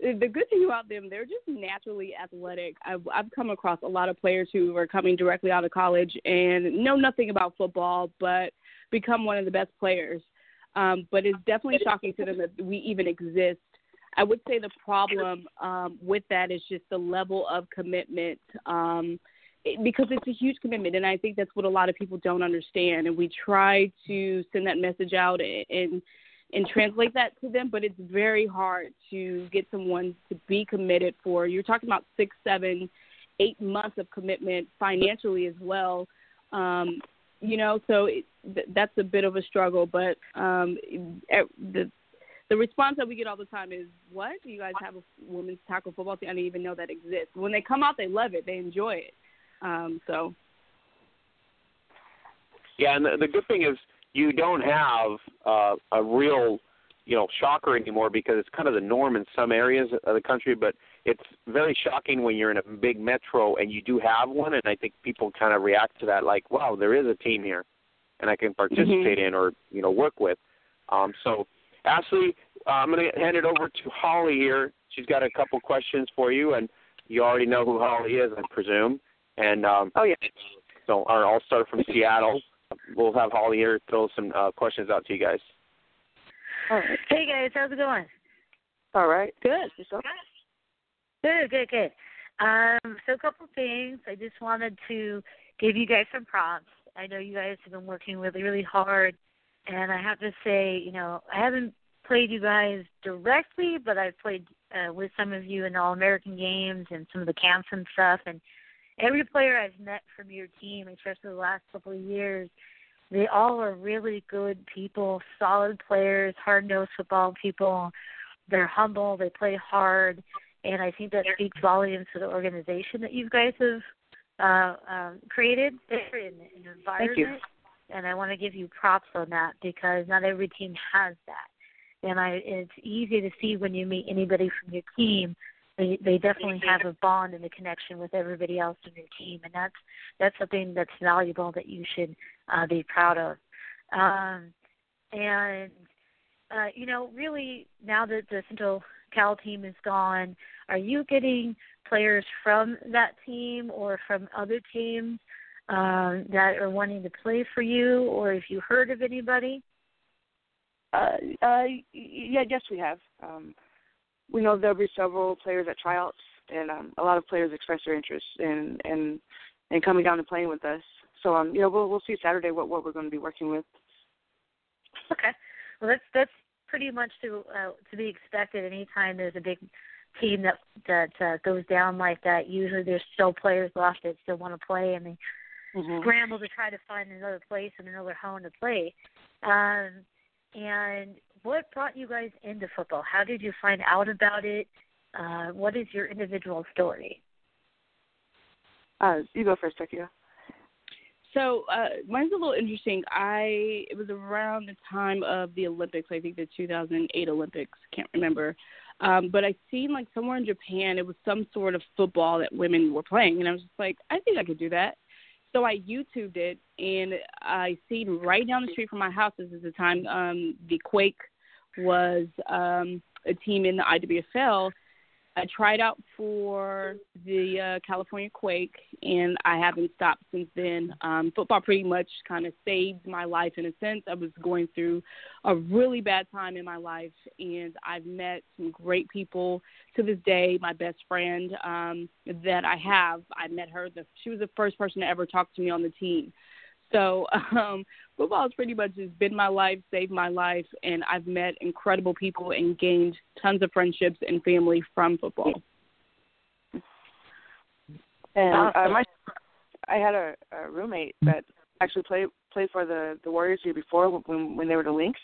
the good thing about them, they're just naturally athletic. I've, I've come across a lot of players who are coming directly out of college and know nothing about football, but become one of the best players. Um, but it's definitely shocking to them that we even exist. I would say the problem um, with that is just the level of commitment. Um, because it's a huge commitment and i think that's what a lot of people don't understand and we try to send that message out and and, translate that to them but it's very hard to get someone to be committed for you're talking about six seven eight months of commitment financially as well um you know so it, th- that's a bit of a struggle but um the the response that we get all the time is, "What? Do you guys have a women's tackle football team? I didn't even know that exists." When they come out, they love it. They enjoy it. Um, so. Yeah and the, the good thing is you don't have uh, a real you know shocker anymore because it's kind of the norm in some areas of the country but it's very shocking when you're in a big metro and you do have one and i think people kind of react to that like wow there is a team here and i can participate in or you know work with. Um so ashleigh uh, i'm going to hand it over to holly here. She's got a couple questions for you and you already know who holly is i presume and um Oh yeah. so our all star from seattle we'll have holly here throw some uh, questions out to you guys All right. Hey guys, how's it going? All right. good. Yourself? Good, good, good. Um, so a couple things. I just wanted to give you guys some props. I know you guys have been working really, really hard, and I have to say, you know, I haven't played you guys directly, but I've played uh, with some of you in All American games and some of the camps and stuff. And every player I've met from your team, especially the last couple of years, they all are really good people, solid players, hard nosed football people. They're humble, they play hard, and I think that speaks volumes to the organization that you guys have uh, um, created there in, the environment. you. And I want to give you props on that because not every team has that. And I, it's easy to see when you meet anybody from your team, they they definitely have a bond and a connection with everybody else in your team, and that's that's something that's valuable that you should uh, be proud of. Um, and uh, you know, really, now that the Central Cal team is gone, are you getting players from that team or from other teams um, that are wanting to play for you, or if you heard of anybody? Uh, uh, yeah, yes, we have. Um, we know there'll be several players at tryouts, and um, a lot of players express their interest in in in coming down and playing with us. So, um, you know, we'll we'll see Saturday what what we're going to be working with. Okay. Well, that's that's pretty much to uh, to be expected. Anytime there's a big team that that uh, goes down like that, usually there's still players left that still want to play, and they Mm-hmm. scramble to try to find another place and another home to play. Um, and what brought you guys into football? How did you find out about it? Uh, what is your individual story? Uh, you go first, Tekia. So uh, mine's a little interesting. I it was around the time of the Olympics. I think the 2008 Olympics. Can't remember. Um, but I seen like somewhere in Japan, it was some sort of football that women were playing, and I was just like, I think I could do that. So I YouTubed it, and I seen right down the street from my house. This is the time um, the Quake was um, a team in the IWFL. I tried out for the uh, California Quake, and I haven't stopped since then. Um, football pretty much kind of saved my life in a sense. I was going through a really bad time in my life, and I've met some great people to this day. My best friend um, that I have, I met her. The, she was the first person to ever talk to me on the team. So um, football has pretty much just been my life, saved my life, and I've met incredible people and gained tons of friendships and family from football. And uh, my, I had a, a roommate that actually played played for the the Warriors year before when when they were the Lynx,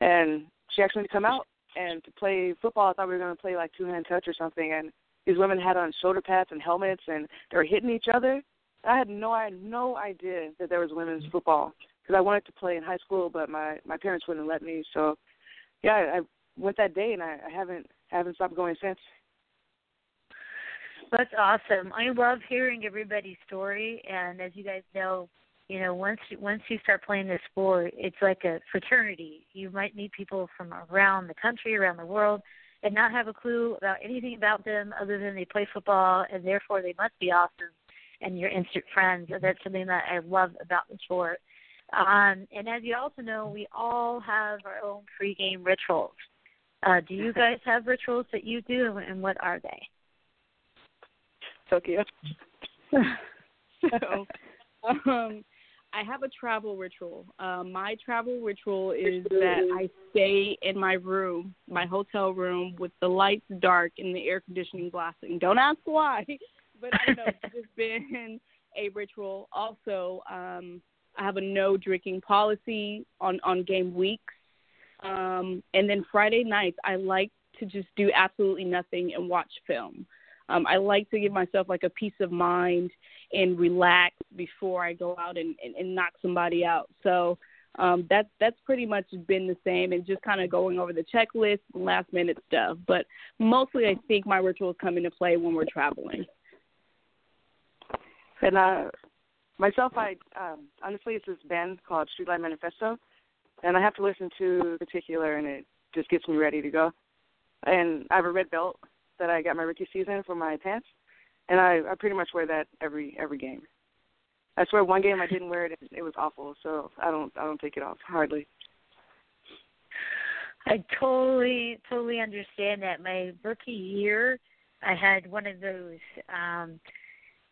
and she actually to come out and to play football. I thought we were going to play like two hand touch or something, and these women had on shoulder pads and helmets, and they were hitting each other. I had no I had no idea that there was women's football because I wanted to play in high school, but my my parents wouldn't let me. So, yeah, I, I went that day, and I, I haven't haven't stopped going since. That's awesome. I love hearing everybody's story, and as you guys know, you know once once you start playing this sport, it's like a fraternity. You might meet people from around the country, around the world, and not have a clue about anything about them other than they play football, and therefore they must be awesome, and you're instant friends. That's something that I love about the sport. Um, and as you also know, we all have our own pregame rituals. Uh, do you guys have rituals that you do, and what are they? Tokyo. so, um, I have a travel ritual. Um, my travel ritual is that I stay in my room, my hotel room, with the lights dark and the air conditioning blasting. Don't ask why, but I don't know. It's just been a ritual. Also, um, I have a no drinking policy on on game weeks, um, and then Friday nights I like to just do absolutely nothing and watch film. Um, I like to give myself like a peace of mind and relax before I go out and, and, and knock somebody out. So um, that's that's pretty much been the same, and just kind of going over the checklist, last minute stuff. But mostly, I think my rituals come into play when we're traveling. And uh, myself, I um, honestly, it's this band called Streetlight Manifesto, and I have to listen to particular, and it just gets me ready to go. And I have a red belt that I got my rookie season for my pants, and I I pretty much wear that every every game. I swear, one game I didn't wear it; and it was awful. So I don't I don't take it off hardly. I totally totally understand that. My rookie year, I had one of those um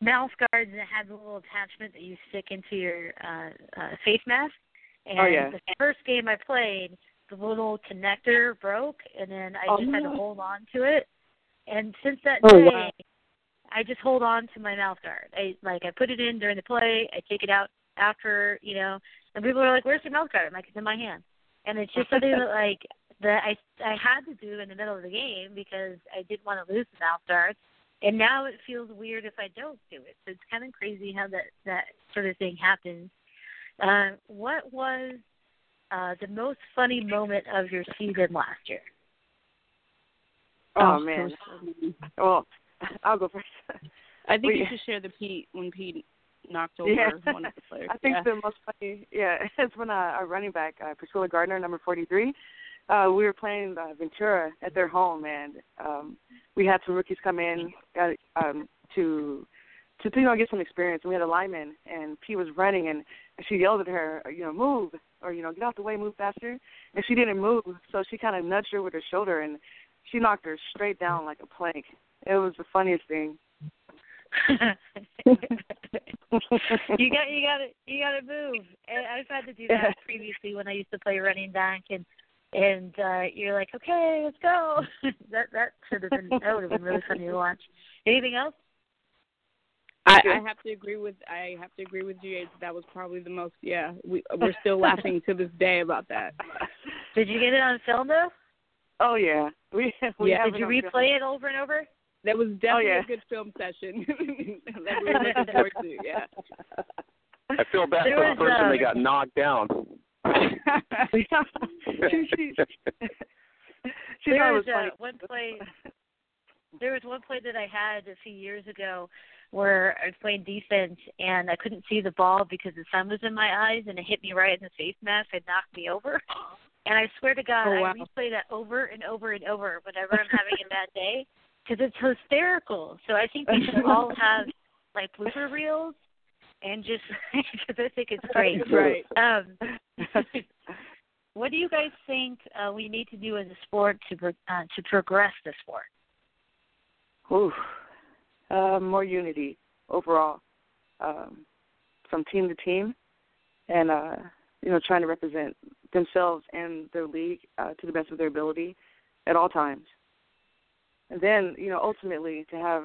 mouth guards that had the little attachment that you stick into your uh, uh face mask. And oh, yeah. the first game I played, the little connector broke, and then I oh, just no. had to hold on to it. And since that Oh, day, wow. I just hold on to my mouth guard. I like I put it in during the play. I take it out after, you know. And people are like, "Where's your mouth guard?" I'm like, "It's in my hand." And it's just something that like that I I had to do in the middle of the game because I didn't want to lose the mouth guard. And now it feels weird if I don't do it. So it's kind of crazy how that that sort of thing happens. Uh, what was uh, the most funny moment of your season last year? Oh, so man. sorry. Well, I'll go first. I think We- you should share the Pete when Pete knocked over Yeah. one of the players. I think yeah. the most funny, yeah, it's when uh, our running back, uh, Priscilla Gardner, number 43, uh, we were playing uh, Ventura at their home, and um, we had some rookies come in got, um, to to you know get some experience. And we had a lineman, and P was running, and she yelled at her, you know, move or you know get out the way, move faster. And she didn't move, so she kind of nudged her with her shoulder, and she knocked her straight down like a plank. It was the funniest thing. you got you got to you got to move. And I've had to do that previously when I used to play running back, and and uh you're like, okay, let's go. that that should have been that would have been really funny to watch. Anything else? I, I have to agree with I have to agree with GA. That was probably the most. Yeah, we we're still laughing to this day about that. Did you get it on film though? Oh yeah, we we Yeah, Did you it on film. replay it over and over? That was definitely yeah. a good film session that we were looking forward to. Yeah. I feel bad There for the person uh, that got knocked down. She, she, she there was uh, one play. There was one play that I had a few years ago where I was playing defense and I couldn't see the ball because the sun was in my eyes and it hit me right in the face mask and knocked me over. And I swear to God, Oh, wow. I replay that over and over and over whenever I'm having a bad day because it's hysterical. So I think we should all have like blooper reels and just because I think it's great. Right. Um, what do you guys think uh, we need to do as a sport to pro- uh, to progress the sport? Ooh, uh, more unity overall, um, from team to team. and uh, you know trying to represent themselves and their league uh, to the best of their ability at all times. And then you know ultimately to have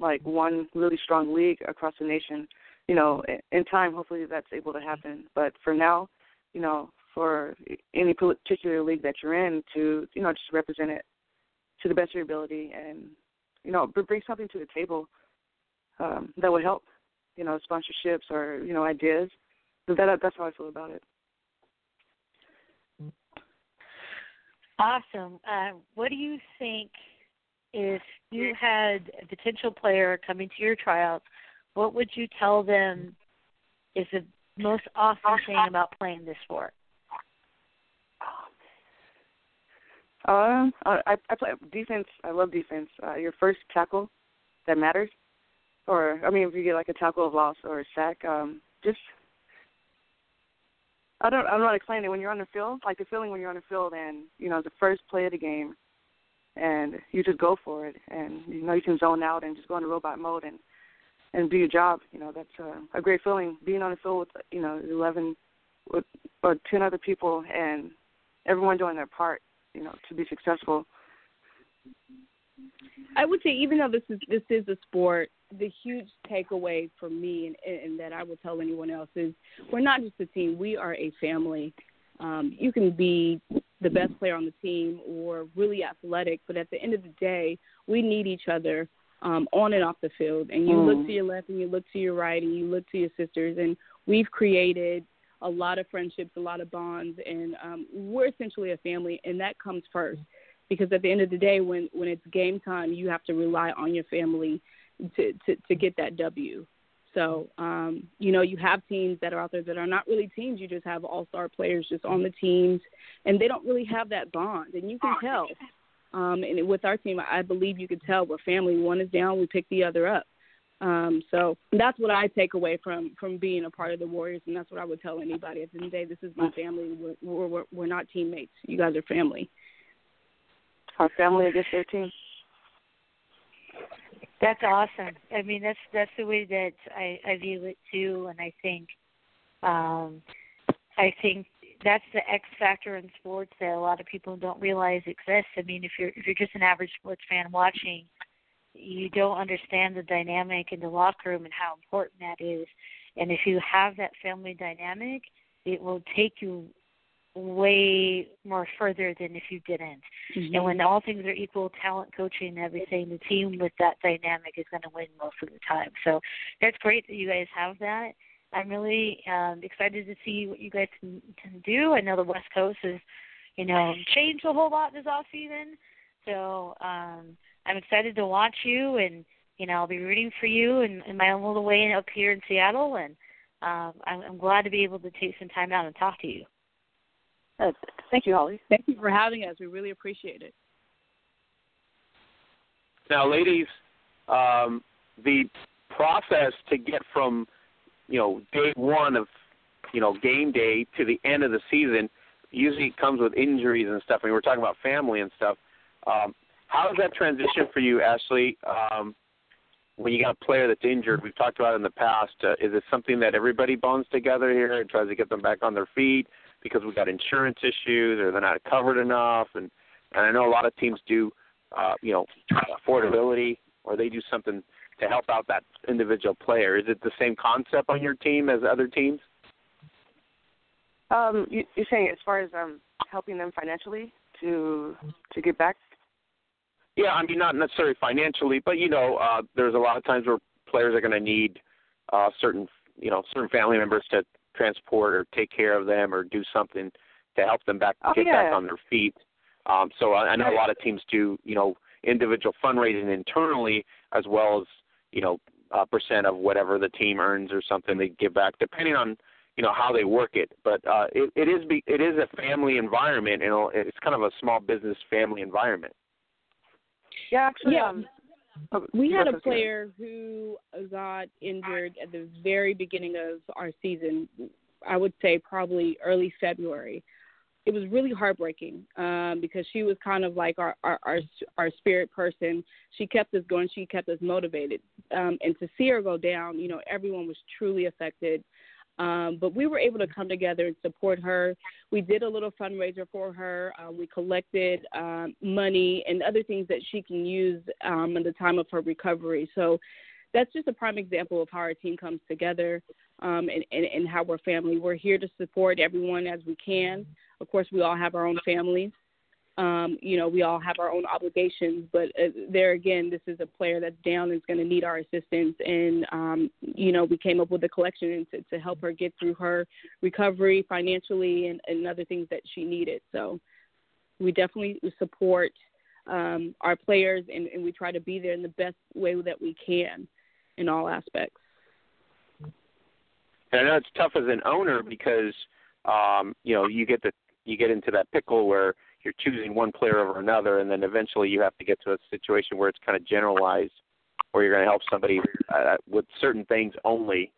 like one really strong league across the nation. You know, in time, hopefully that's able to happen. But for now, you know, for any particular league that you're in, to you know just represent it to the best of your ability and you know bring something to the table um, that would help. You know, sponsorships or you know ideas. That that's how I feel about it. Awesome. Uh, what do you think if you had a potential player coming to your tryouts? What would you tell them is the most awesome thing about playing this sport? Um, I I play defense. I love defense. Uh, your first tackle that matters, or I mean, if you get like a tackle of loss or a sack, um, just I don't I'm not explaining it when you're on the field. Like the feeling when you're on the field and you know the first play of the game, and you just go for it, and you know you can zone out and just go into robot mode and and do your job. You know that's a, a great feeling. Being on the field with you know eleven with, or ten other people and everyone doing their part you know to be successful. I would say even though this is this is a sport, the huge takeaway for me and, and that I would tell anyone else is we're not just a team, we are a family. Um, you can be the best player on the team or really athletic, but at the end of the day, we need each other um, on and off the field. And you mm. look to your left and you look to your right and you look to your sisters, and we've created a lot of friendships, a lot of bonds, and um, we're essentially a family, and that comes first. Because at the end of the day, when when it's game time, you have to rely on your family to to, to get that W. So, um, you know, you have teams that are out there that are not really teams. You just have all star players just on the teams, and they don't really have that bond. And you can tell. Um, and with our team, I believe you can tell we're family. One is down, we pick the other up. Um, so that's what I take away from from being a part of the Warriors, and that's what I would tell anybody. At the end of the day, this is my family. We're we're, we're not teammates. You guys are family. Our family against their team. That's awesome. I mean, that's that's the way that I, I view it too, and I think, um, I think that's the X factor in sports that a lot of people don't realize exists. I mean, if you're if you're just an average sports fan watching, you don't understand the dynamic in the locker room and how important that is. And if you have that family dynamic, it will take you way more further than if you didn't. Mm-hmm. And when all things are equal, talent, coaching, and everything, the team with that dynamic is going to win most of the time. So that's great that you guys have that. I'm really um, excited to see what you guys can, can do. I know the West Coast has, you know, changed a whole lot this off season. So um, I'm excited to watch you, and you know I'll be rooting for you in, in my own little way up here in Seattle, and um, I'm, I'm glad to be able to take some time out and talk to you. Uh, thank you, Holly. Thank you for having us. We really appreciate it. Now, ladies, um, the process to get from you know day one of you know game day to the end of the season usually comes with injuries and stuff. I mean, we're talking about family and stuff. Um, how is that transition for you, Ashleigh? Um, when you got a player that's injured, we've talked about it in the past. Uh, is it something that everybody bonds together here and tries to get them back on their feet because we've got insurance issues or they're not covered enough? And and I know a lot of teams do, uh, you know, affordability or they do something to help out that individual player. Is it the same concept on your team as other teams? Um, you, you're saying as far as um, helping them financially to to get back yeah, I mean not necessarily financially, but you know, uh, there's a lot of times where players are going to need uh, certain, you know, certain family members to transport or take care of them or do something to help them back oh, get yeah. back on their feet. Um, so I, I know a lot of teams do, you know, individual fundraising internally as well as, you know, a percent of whatever the team earns or something they give back, depending on you know how they work it. But uh, it, it is be, it is a family environment. You know, it's kind of a small business family environment. Yeah, actually, yeah. Um, oh, we had a player who got injured at the very beginning of our season. I would say probably early February. It was really heartbreaking um, because she was kind of like our, our our our spirit person. She kept us going. She kept us motivated. Um, and to see her go down, you know, everyone was truly affected. Um, but we were able to come together and support her. We did a little fundraiser for her. Uh, we collected um, money and other things that she can use um, in the time of her recovery. So that's just a prime example of how our team comes together um, and, and, and how we're family. We're here to support everyone as we can. Of course, we all have our own families. Um, you know, we all have our own obligations, but uh, there again, this is a player that's down and is going to need our assistance. And, um, you know, we came up with a collection to, to help her get through her recovery financially and, and other things that she needed. So we definitely support um, our players and, and we try to be there in the best way that we can in all aspects. And I know it's tough as an owner because um, you know you get the you get into that pickle where you're choosing one player over another, and then eventually you have to get to a situation where it's kind of generalized, where you're going to help somebody uh, with certain things only,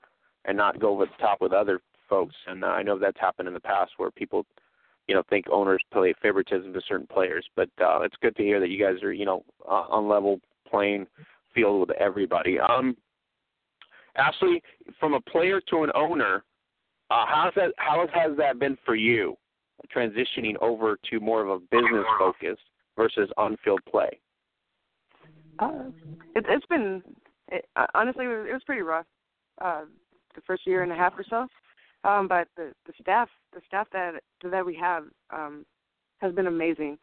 and not go over the top with other folks. And uh, I know that's happened in the past where people, you know, think owners play favoritism to certain players. But uh, it's good to hear that you guys are, you know, uh, on level playing field with everybody. Um, Ashleigh, from a player to an owner, uh, how's that? How has that been for you? Transitioning over to more of a business focus versus on-field play? Uh, it, it's been it, uh, honestly it was, it was pretty rough uh, the first year and a half or so, um, but the the staff the staff that that we have um, has been amazing.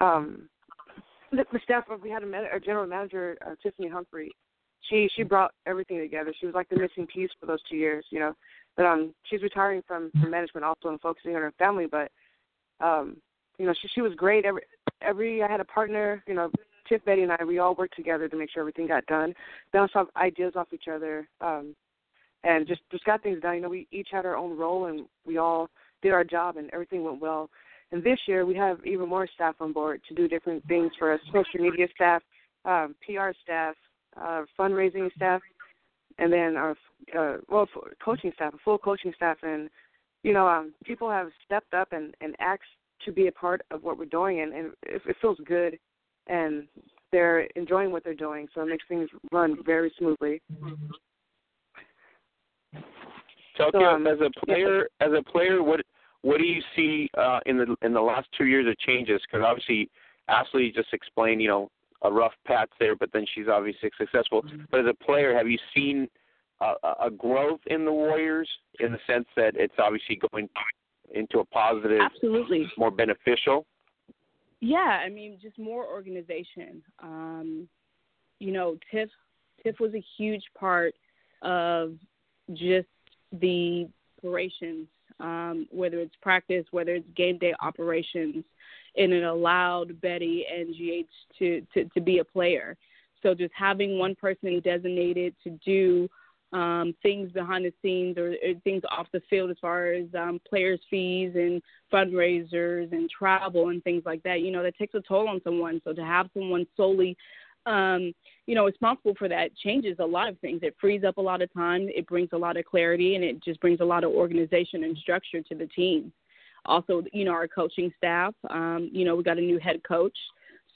Um, the, the staff we had a, man, a general manager uh, Tiffany Humphrey. She she brought everything together. She was like the missing piece for those two years. You know, but um, she's retiring from, from management also and focusing on her family. But um, you know, she she was great. Every every I had a partner. You know, Tiff, Betty, and I. We all worked together to make sure everything got done. Bounced off ideas off each other. Um, and just just got things done. You know, we each had our own role, and we all did our job, and everything went well. And this year, we have even more staff on board to do different things for us: social media staff, um, PR staff, uh, fundraising staff, and then our uh, well coaching staff, a full coaching staff, and you know um, people have stepped up and and asked to be a part of what we're doing, and, and it, it feels good, and they're enjoying what they're doing, so it makes things run very smoothly. Tokyo, so, um, as a player, yeah. as a player, what what do you see uh, in the in the last two years of changes? Because obviously, Ashleigh just explained, you know, a rough patch there, but then she's obviously successful. Mm-hmm. But as a player, have you seen a, a growth in the Warriors in the sense that it's obviously going into a positive, absolutely more beneficial? Yeah, I mean, just more organization. Um, you know, Tiff Tiff was a huge part of just the operations, um, whether it's practice, whether it's game day operations and it allowed Betty and GH to, to, to be a player. So just having one person designated to do um, things behind the scenes or, or, things off the field as far as um, players' fees and fundraisers and travel and things like that, you know, that takes a toll on someone. So to have someone solely, um, you know, responsible for that changes a lot of things. It frees up a lot of time. It brings a lot of clarity and it just brings a lot of organization and structure to the team also, you know, our coaching staff. Um, you know, we got a new head coach,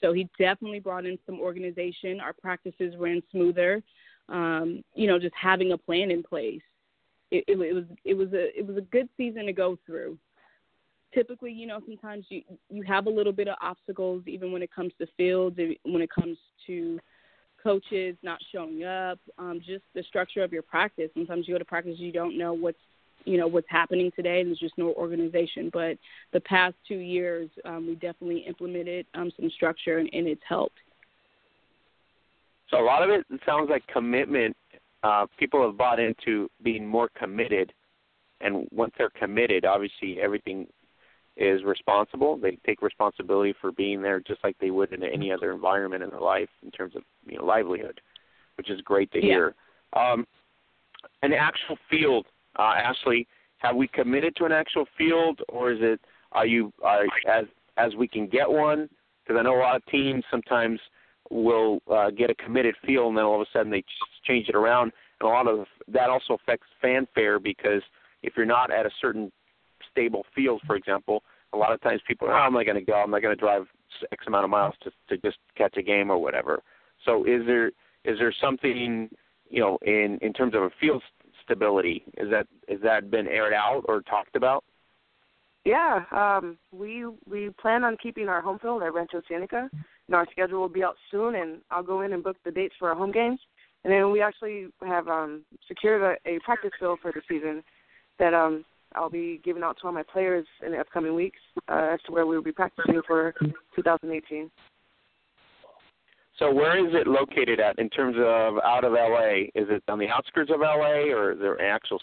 so he definitely brought in some organization. Our practices ran smoother. Um, you know, just having a plan in place. It, it, it was it was a it was a good season to go through. Typically, you know, sometimes you you have a little bit of obstacles, even when it comes to fields, when it comes to coaches not showing up, um, just the structure of your practice. Sometimes you go to practice, you don't know what's you know what's happening today. and There's just no organization. But the past two years, um, we definitely implemented um, some structure, and, and it's helped. So a lot of it sounds like commitment. Uh, people have bought into being more committed, and once they're committed, obviously everything is responsible. They take responsibility for being there, just like they would in any other environment in their life in terms of you know livelihood, which is great to yeah. hear. Um, an actual field uh, Ashleigh, have we committed to an actual field, or is it are you are as as we can get one? Because I know a lot of teams sometimes will uh, get a committed field, and then all of a sudden they change it around, and a lot of that also affects fanfare because if you're not at a certain stable field, for example, a lot of times people are, oh, I'm not going to go, I'm not going to drive X amount of miles to to just catch a game or whatever. So is there is there something you know in in terms of a field stability? Is that has that been aired out or talked about? Yeah, um, we we plan on keeping our home field at Rancho Cienega, and our schedule will be out soon. And I'll go in and book the dates for our home games, and then we actually have um, secured a, a practice field for the season that um, I'll be giving out to all my players in the upcoming weeks uh, as to where we will be practicing for 2018. So where is it located at in terms of out of LA? Is it on the outskirts of LA or is there an actual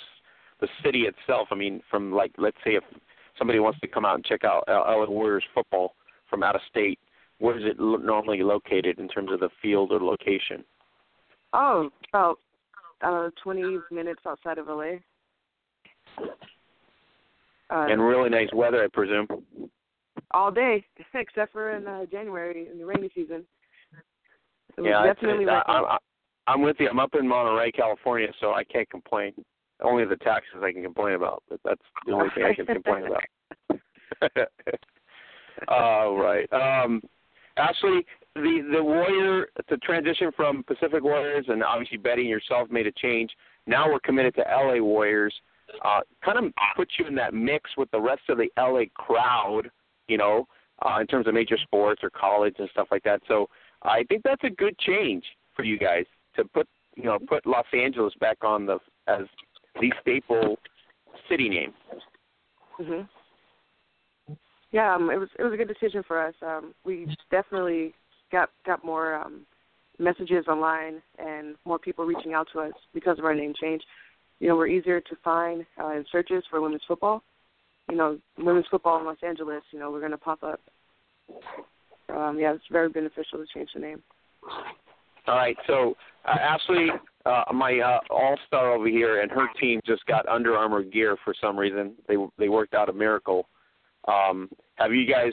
the city itself? I mean, from like let's say if somebody wants to come out and check out LA Warriors football from out of state, where is it normally located in terms of the field or location? Oh, about uh, 20 minutes outside of LA. Uh, and really nice weather, I presume. All day, except for in uh, January in the rainy season. It yeah, definitely it's, it's, I, I'm with you. I'm up in Monterey, California, so I can't complain. Only the taxes I can complain about, but that's the only thing I can complain about. All right. Um, Ashleigh, the the Warrior, the transition from Pacific Warriors, and obviously Betty and yourself made a change. Now we're committed to LA Warriors. Uh, kind of puts you in that mix with the rest of the LA crowd, you know, uh, in terms of major sports or college and stuff like that. So I think that's a good change for you guys to put you know put Los Angeles back on the as the staple city name. Mhm. Yeah, um, it was it was a good decision for us. Um, we definitely got got more um, messages online and more people reaching out to us because of our name change. You know, we're easier to find uh, in searches for women's football. You know, women's football in Los Angeles. You know, we're going to pop up um, yeah, it's very beneficial to change the name. All right, so uh, Ashleigh, uh, my uh, all star over here, and her team just got Under Armour gear for some reason. They they worked out a miracle. Um, have you guys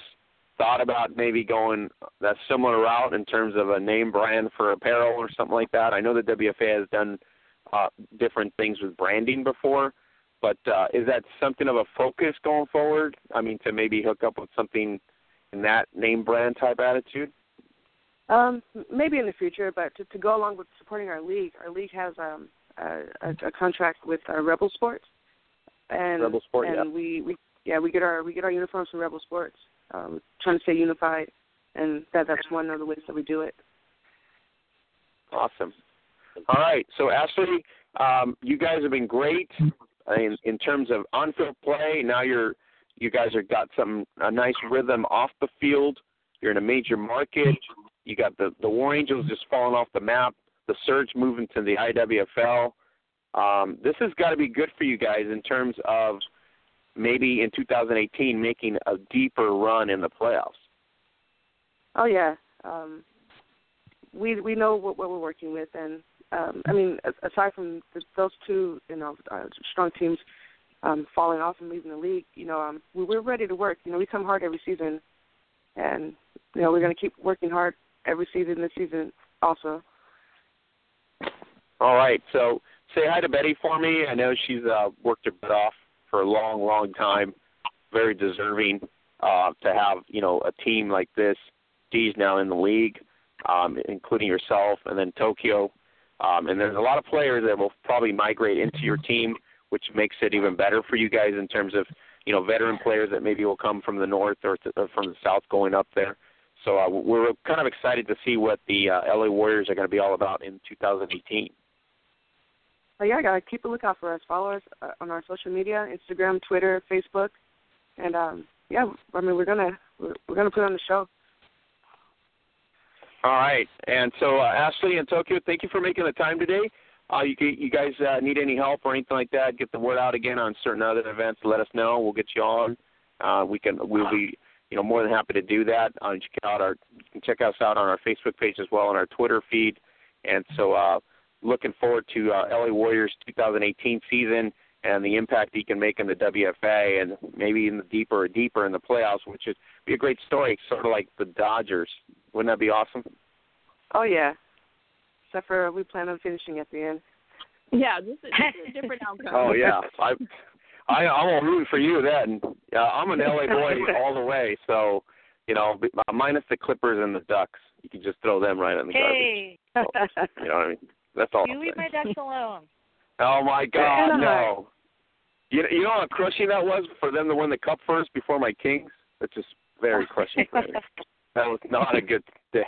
thought about maybe going that similar route in terms of a name brand for apparel or something like that? I know the WFA has done uh, different things with branding before, but uh, is that something of a focus going forward? I mean, to maybe hook up with something in that name brand type attitude? Um, maybe in the future, but to, to go along with supporting our league, our league has um, a, a, a contract with uh, Rebel Sports, and Rebel Sport, and yeah. we, we yeah we get our we get our uniforms from Rebel Sports. Um, trying to stay unified, and that that's one of the ways that we do it. Awesome. All right, so Ashleigh, um, you guys have been great in, in terms of on-field play. Now you're you guys have got some a nice rhythm off the field. You're in a major market. You got the the War Angels just falling off the map. The Surge moving to the IWFL. Um, this has got to be good for you guys in terms of maybe in 2018 making a deeper run in the playoffs. Oh yeah, um, we we know what, what we're working with, and um, I mean aside from those two, you know, uh, strong teams, um, falling off and leaving the league, you know, um, we, we're ready to work. You know, we come hard every season, and you know, we're going to keep working hard every season this season also. All right, so say hi to Betty for me. I know she's uh, worked her butt off for a long, long time. Very deserving uh, to have you know a team like this. Dee's now in the league, um, including yourself, and then Tokyo. Um, and there's a lot of players that will probably migrate into your team which makes it even better for you guys in terms of you know veteran players that maybe will come from the north or, or from the south going up there. So uh, we're kind of excited to see what the uh, LA Warriors are going to be all about in 2018. Well, yeah, guys, keep a lookout for us. Follow us uh, on our social media: Instagram, Twitter, Facebook, and um, yeah, I mean we're gonna we're, we're gonna put on the show. All right, and so uh, Ashleigh and Tokyo, thank you for making the time today uh, you you guys uh, need any help or anything like that, get the word out again on certain other events. Let us know. We'll get you on. Uh, we can we'll be you know more than happy to do that. Uh, check out our you can check us out on our Facebook page as well on our Twitter feed. And so uh, looking forward to uh, LA Warriors 2018 season and the impact he can make in the WFA and maybe even deeper or deeper in the playoffs, which would be a great story, sort of like the Dodgers. Wouldn't that be awesome? Oh yeah, except for we plan on finishing at the end. Yeah, this is a different outcome. Oh yeah, I, I I'm rooting for you then. Yeah, I'm an LA boy all the way. So, you know, uh, minus the Clippers and the Ducks, you can just throw them right in the hey. garbage. So, you know what I mean? That's all. You leave my Ducks alone. Oh my God, no! You you know how crushing that was for them to win the cup first before my Kings. That's just very crushing for me. That was not a good day.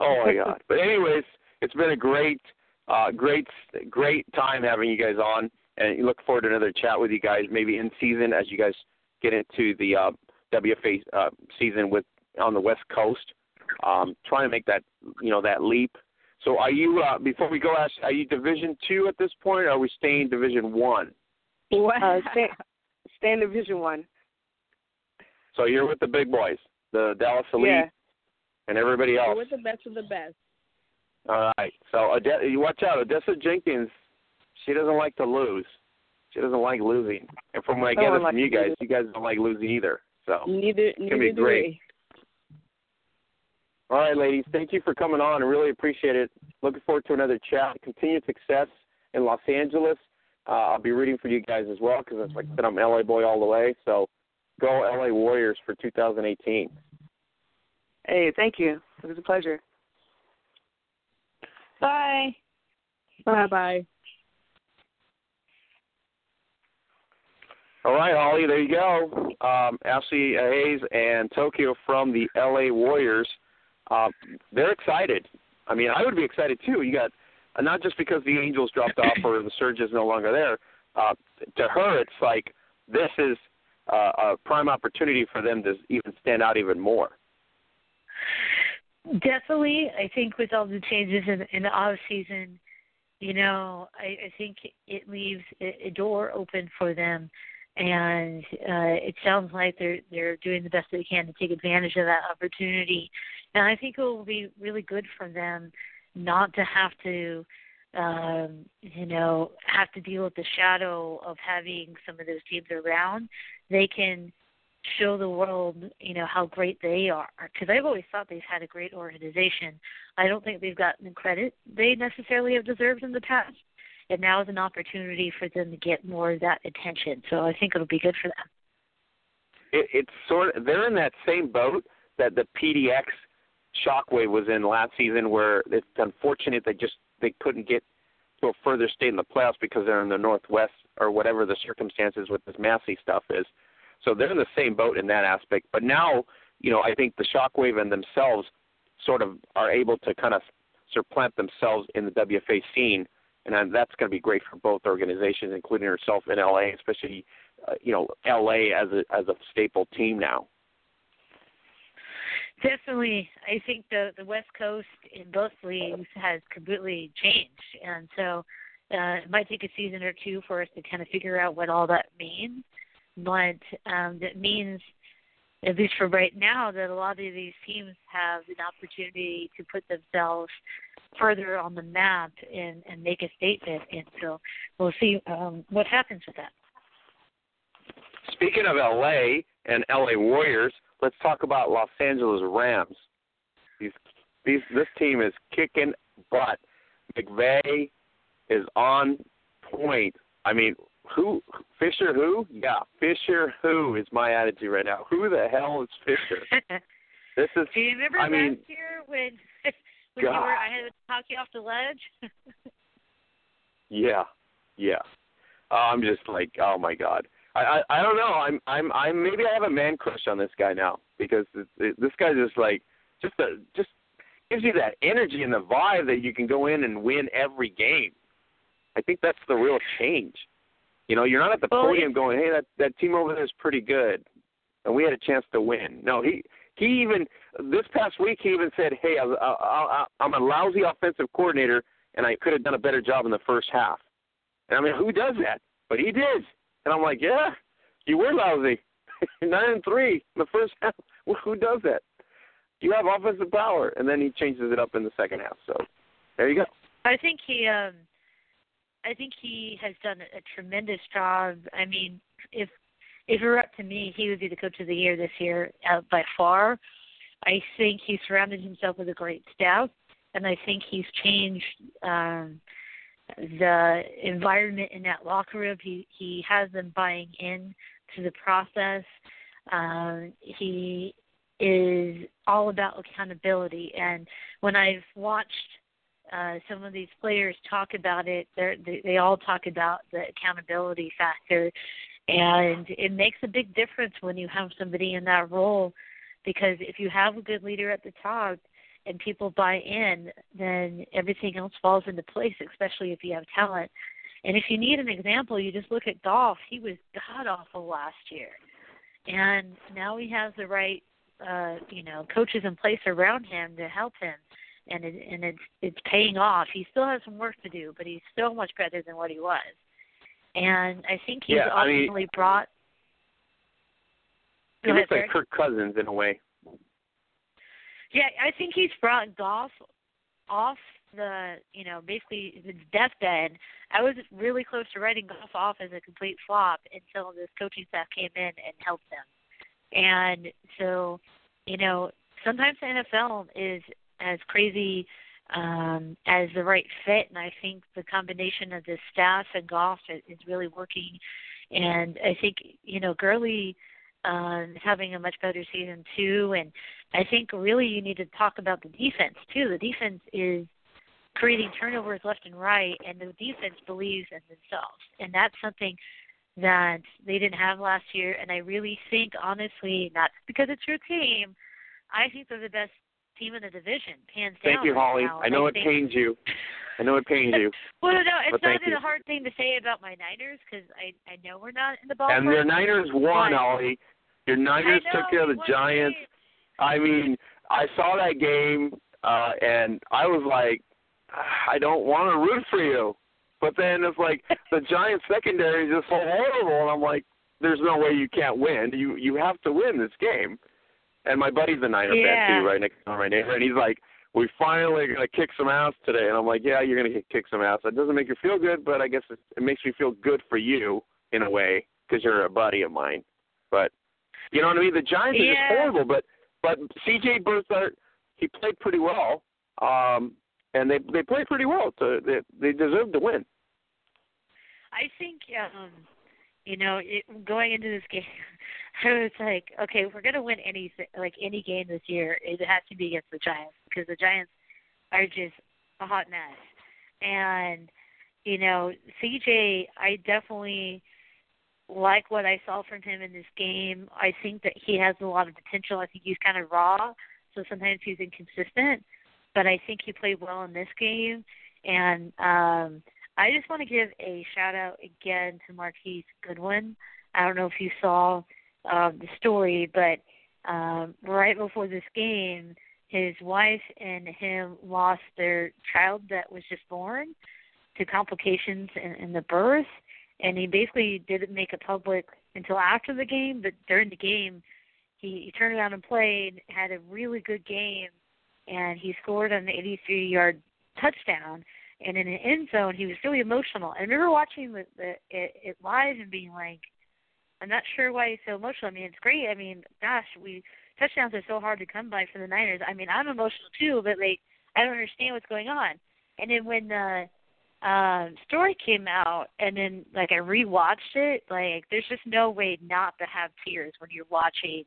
Oh my God! But anyways, it's been a great, uh, great, great time having you guys on, and you look forward to another chat with you guys maybe in season as you guys get into the uh, WFA uh, season with on the West Coast. Um, trying to make that you know that leap. So are you uh, before we go? Ash, are you Division two at this point? or Are we staying Division one? Wow. Uh, stay, stay in Division One. So you're with the big boys, the Dallas Elite, Yeah. and everybody else. We're the best of the best. All right. So Ode- you watch out, Odessa Jenkins. She doesn't like to lose. She doesn't like losing. And from what I gather one from you guys, you guys don't like losing either. So Neither gonna neither be do great. we. all right, ladies, thank you for coming on. I really appreciate it. Looking forward to another chat. Continued success in Los Angeles. Uh, I'll be rooting for you guys as well because, like I said, I'm LA boy all the way. So go LA Warriors for 2018. Hey, thank you. It was a pleasure. Bye. Bye bye. All right, Holly, there you go. Um, Ashleigh Hayes and Tokyo from the LA Warriors. Uh, they're excited. I mean, I would be excited too. You got uh, not just because the Angels dropped off or the Surge is no longer there. Uh, to her, it's like this is uh, a prime opportunity for them to even stand out even more. Definitely, I think with all the changes in, in the off season, you know, I, I think it leaves a, a door open for them, and uh, it sounds like they're they're doing the best they can to take advantage of that opportunity, and I think it will be really good for them not to have to, um, you know, have to deal with the shadow of having some of those teams around. They can show the world, you know, how great they are. Because I've always thought they've had a great organization. I don't think they've gotten the credit they necessarily have deserved in the past. And now is an opportunity for them to get more of that attention. So I think it'll be good for them. It, it's sort of they're in that same boat that the PDX Shockwave was in last season, where it's unfortunate they just they couldn't get to further state in the playoffs because they're in the Northwest or whatever the circumstances with this Massey stuff is. So they're in the same boat in that aspect. But now, you know, I think the Shockwave and themselves sort of are able to kind of supplant themselves in the WFA scene, and that's going to be great for both organizations, including herself in LA, especially uh, you know LA as a as a staple team now. Definitely, I think the the West Coast in both leagues has completely changed, and so uh, it might take a season or two for us to kind of figure out what all that means. But um, that means, at least for right now, that a lot of these teams have an opportunity to put themselves further on the map and and make a statement. And so we'll see um, what happens with that. Speaking of LA and LA Warriors, let's talk about Los Angeles Rams. These these this team is kicking butt. McVay is on point. I mean, who Fisher who? Yeah, Fisher who is my attitude right now. Who the hell is Fisher? This is Do you remember I last mean- year when when you were I had to talk you off the ledge? Yeah, yeah. I'm just like, oh my god. I, I I don't know. I'm I'm I'm maybe I have a man crush on this guy now because this, this guy just like just a, just gives you that energy and the vibe that you can go in and win every game. I think that's the real change. You know, you're not at the podium going, "Hey, that that team over there is pretty good," and we had a chance to win. No, he he even this past week he even said, "Hey, I, I, I, I'm a lousy offensive coordinator, and I could have done a better job in the first half." And I mean, who does that? But he did, and I'm like, "Yeah, you were lousy, nine and three in the first half. Who does that? You have offensive power." And then he changes it up in the second half. So there you go. I think he um I think he has done a tremendous job. I mean, if if it were up to me, he would be the coach of the year this year uh, by far. I think he surrounded himself with a great staff, and I think he's changed um, the environment in that locker room. He he has them buying in to the process. Um, he is all about accountability, and when I've watched uh, some of these players talk about it. They they all talk about the accountability factor, and it makes a big difference when you have somebody in that role, because if you have a good leader at the top and people buy in, then everything else falls into place. Especially if you have talent. And if you need an example, you just look at Goff. He was god awful last year, and now he has the right, uh, you know, coaches in place around him to help him and it, and it's it's paying off. He still has some work to do, but he's still much better than what he was. And I think he's yeah, ultimately I mean, brought. He looks ahead, like Kirk Cousins in a way. Yeah, I think he's brought Goff off the, you know, basically the deathbed. I was really close to writing Goff off as a complete flop until this coaching staff came in and helped them. And so, you know, sometimes the NFL is as crazy um, as the right fit, and I think the combination of the staff and Goff is, is really working. And I think you know Gurley um, is having a much better season too, and I think really you need to talk about the defense too. The defense is creating turnovers left and right, and the defense believes in themselves, and that's something that they didn't have last year. And I really think, honestly, not because it's your team, I think they're the best team in the division, hands down. Thank you, Holly. now. I know I it think, pains you. I know it pains you. well, no, it's not thank a hard thing to say about my Niners because I I know we're not in the ballpark. And the Niners won, Holly. Your Niners took care of the Giants. game. I mean, I saw that game, uh, and I was like, "Ah, I don't want to root for you. But then it's like the Giants secondary is just so horrible, and I'm like, there's no way you can't win. You you have to win this game. And my buddy's a Niner Yeah. fan too, right next to my neighbor, and he's like, we finally gonna kick some ass today. And I'm like, yeah, you're gonna kick some ass. It doesn't make you feel good, but I guess it, it makes me feel good for you in a way because you're a buddy of mine. But you know what I mean? The Giants are just horrible, but but C.J. Beathard, he played pretty well, um, and they they played pretty well. So they they deserved to win. I think um you know, it, going into this game, I was like, okay, if we're gonna win any like any game this year, it has to be against the Giants because the Giants are just a hot mess. And you know, CJ, I definitely like what I saw from him in this game. I think that he has a lot of potential. I think he's kind of raw, so sometimes he's inconsistent. But I think he played well in this game, and um I just want to give a shout out again to Marquise Goodwin. I don't know if you saw um, the story, but um, right before this game, his wife and him lost their child that was just born to complications in, in the birth, and he basically didn't make it public until after the game. But during the game, he, he turned around and played, had a really good game, and he scored an 83-yard touchdown and in the end zone he was really emotional. I remember watching the, the it, it live and being like, I'm not sure why he's so emotional. I mean, it's great. I mean, gosh, we touchdowns are so hard to come by for the Niners. I mean, I'm emotional too, but like I don't understand what's going on. And then when the um story came out and then like I rewatched it, like there's just no way not to have tears when you're watching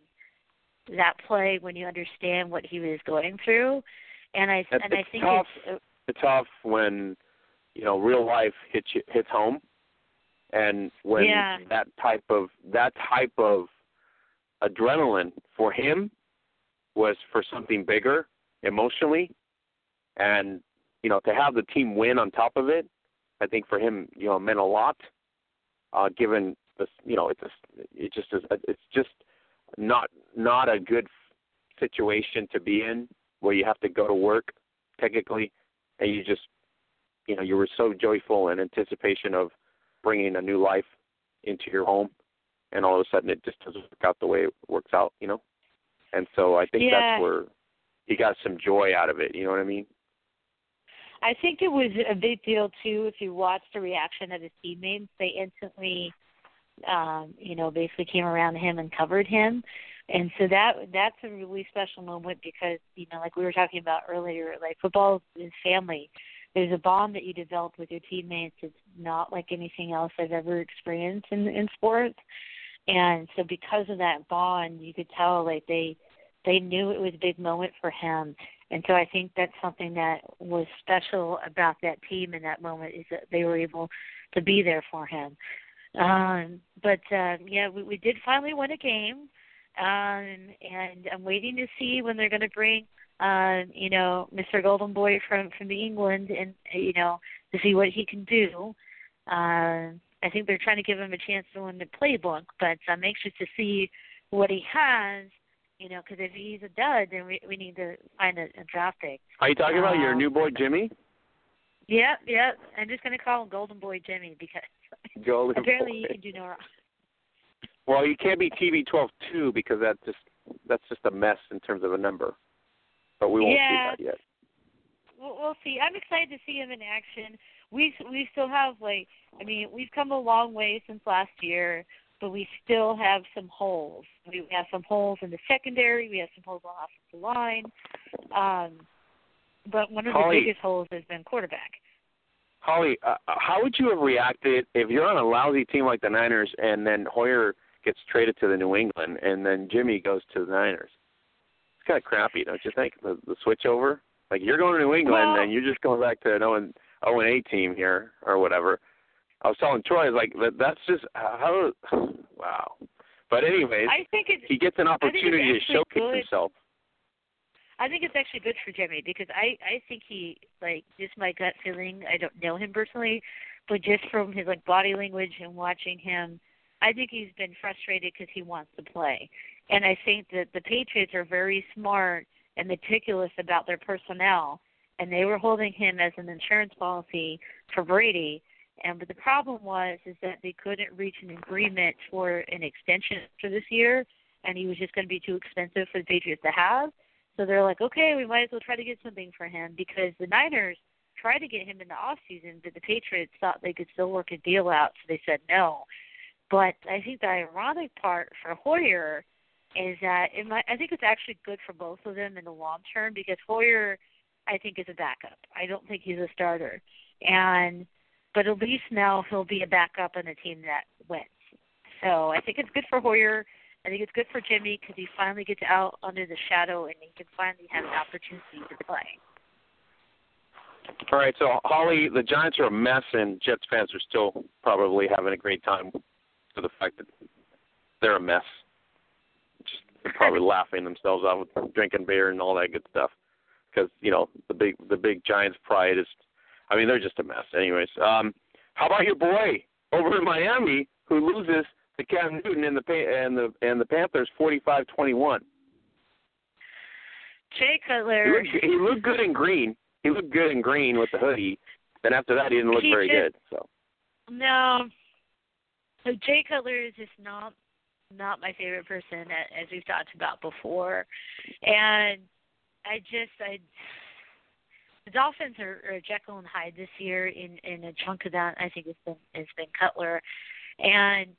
that play when you understand what he was going through. And I It's and I think tough. it's It's tough when you know real life hits you, hits home, and when Yeah. that type of that type of adrenaline for him was for something bigger emotionally, and you know to have the team win on top of it, I think for him you know meant a lot. Uh, given this, you know, it's a, it just is it's just not not a good situation to be in where you have to go to work technically and you just you know you were so joyful in anticipation of bringing a new life into your home and all of a sudden it just doesn't work out the way it works out you know and so i think Yeah. that's where he got some joy out of it you know what i mean I think it was a big deal too if you watched the reaction of his teammates. They instantly um, you know, basically came around him and covered him. And so that that's a really special moment because, you know, like we were talking about earlier, like football is family. There's a bond that you develop with your teammates. It's not like anything else I've ever experienced in in sports. And so because of that bond, you could tell like they they knew it was a big moment for him. And so I think that's something that was special about that team in that moment is that they were able to be there for him. Um, but uh, yeah, we, we did finally win a game, um, and I'm waiting to see when they're going to bring, uh, you know, Mr. Golden Boy from from England, and you know, to see what he can do. Uh, I think they're trying to give him a chance to win the playbook, but I'm anxious to see what he has. You know, because if he's a dud, then we we need to find a, a draft pick. Are you talking about your Um, new boy Jimmy? Yep, yep. I'm just gonna call him Golden Boy Jimmy because Golden apparently boy. he can do no wrong. Well, you can't be TB12 too because that just that's just a mess in terms of a number. But we won't Yeah. see that yet. We'll, we'll see. I'm excited to see him in action. We we still have like I mean we've come a long way since last year, but we still have some holes. We have some holes in the secondary. We have some holes on the offensive line. Um, but one of the biggest holes has been quarterback. Holly, uh, how would you have reacted if you're on a lousy team like the Niners and then Hoyer gets traded to the New England and then Jimmy goes to the Niners? It's kind of crappy, don't you think? The, the switch over, like you're going to New England Well- and you're just going back to an 0 and 0 and 8 team here or whatever. I was telling Troy, I was like, that, that's just how. Wow. But anyways, I think it's he gets an opportunity to showcase good. himself. I think it's actually good for Jimmy because I I think he like just my gut feeling. I don't know him personally, but just from his like body language and watching him, I think he's been frustrated because he wants to play. And I think that the Patriots are very smart and meticulous about their personnel, and they were holding him as an insurance policy for Brady. And but the problem was is that they couldn't reach an agreement for an extension for this year, and he was just going to be too expensive for the Patriots to have. So they're like, okay, we might as well try to get something for him because the Niners tried to get him in the off season, but the Patriots thought they could still work a deal out, so they said no. But I think the ironic part for Hoyer is that it might, I think it's actually good for both of them in the long term because Hoyer, I think, is a backup. I don't think he's a starter, and but at least now he'll be a backup on a team that wins. So I think it's good for Hoyer. I think it's good for Jimmy because he finally gets out under the shadow and he can finally have an opportunity to play. All right, so Holly, the Giants are a mess, and Jets fans are still probably having a great time for the fact that they're a mess. Just they're probably laughing themselves out with drinking beer and all that good stuff, because you know the big the big Giants pride is. I mean, they're just a mess. Anyways, um, how about your boy over in Miami who loses to Cam Newton and the and the and the Panthers forty five twenty one? Jay Cutler. He looked, he looked good in green. He looked good in green with the hoodie. Then after that, he didn't look He very good. So no. So Jay Cutler is just not not my favorite person, as we've talked about before, and I just I the Dolphins are, are Jekyll and Hyde this year. In in a chunk of that, I think it's been it's been Cutler, and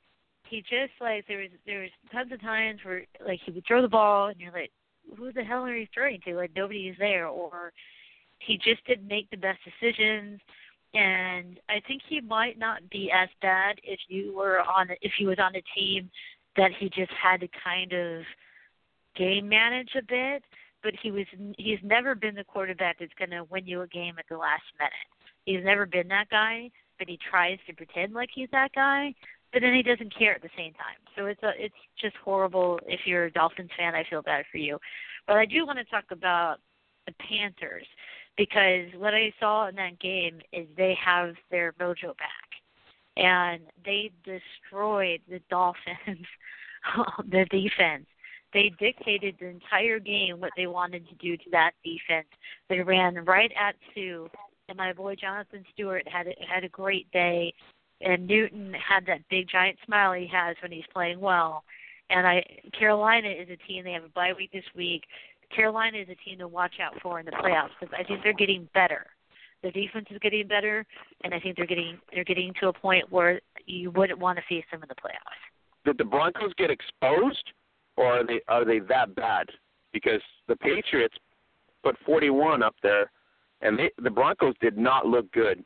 he just like there was there was tons of times where like he would throw the ball and you're like, who the hell are you throwing to? Like nobody is there, or he just didn't make the best decisions. And I think he might not be as bad if you were on if he was on a team that he just had to kind of game manage a bit. But he was he's never been the quarterback that's going to win you a game at the last minute. He's never been that guy, but he tries to pretend like he's that guy. But then he doesn't care at the same time. So it's a it's just horrible. If you're a Dolphins fan, I feel bad for you. But I do want to talk about the Panthers because what I saw in that game is they have their mojo back, and they destroyed the Dolphins, the defense. They dictated the entire game what they wanted to do to that defense. They ran right at Suh, and my boy Jonathan Stewart had a, had a great day, and Newton had that big giant smile he has when he's playing well. And I Carolina is a team they have a bye week this week. Carolina is a team to watch out for in the playoffs because I think they're getting better. Their defense is getting better, and I think they're getting they're getting to a point where you wouldn't want to face them in the playoffs. did the Broncos get exposed, or are they are they that bad? Because the Patriots put 41 up there, and they, the Broncos did not look good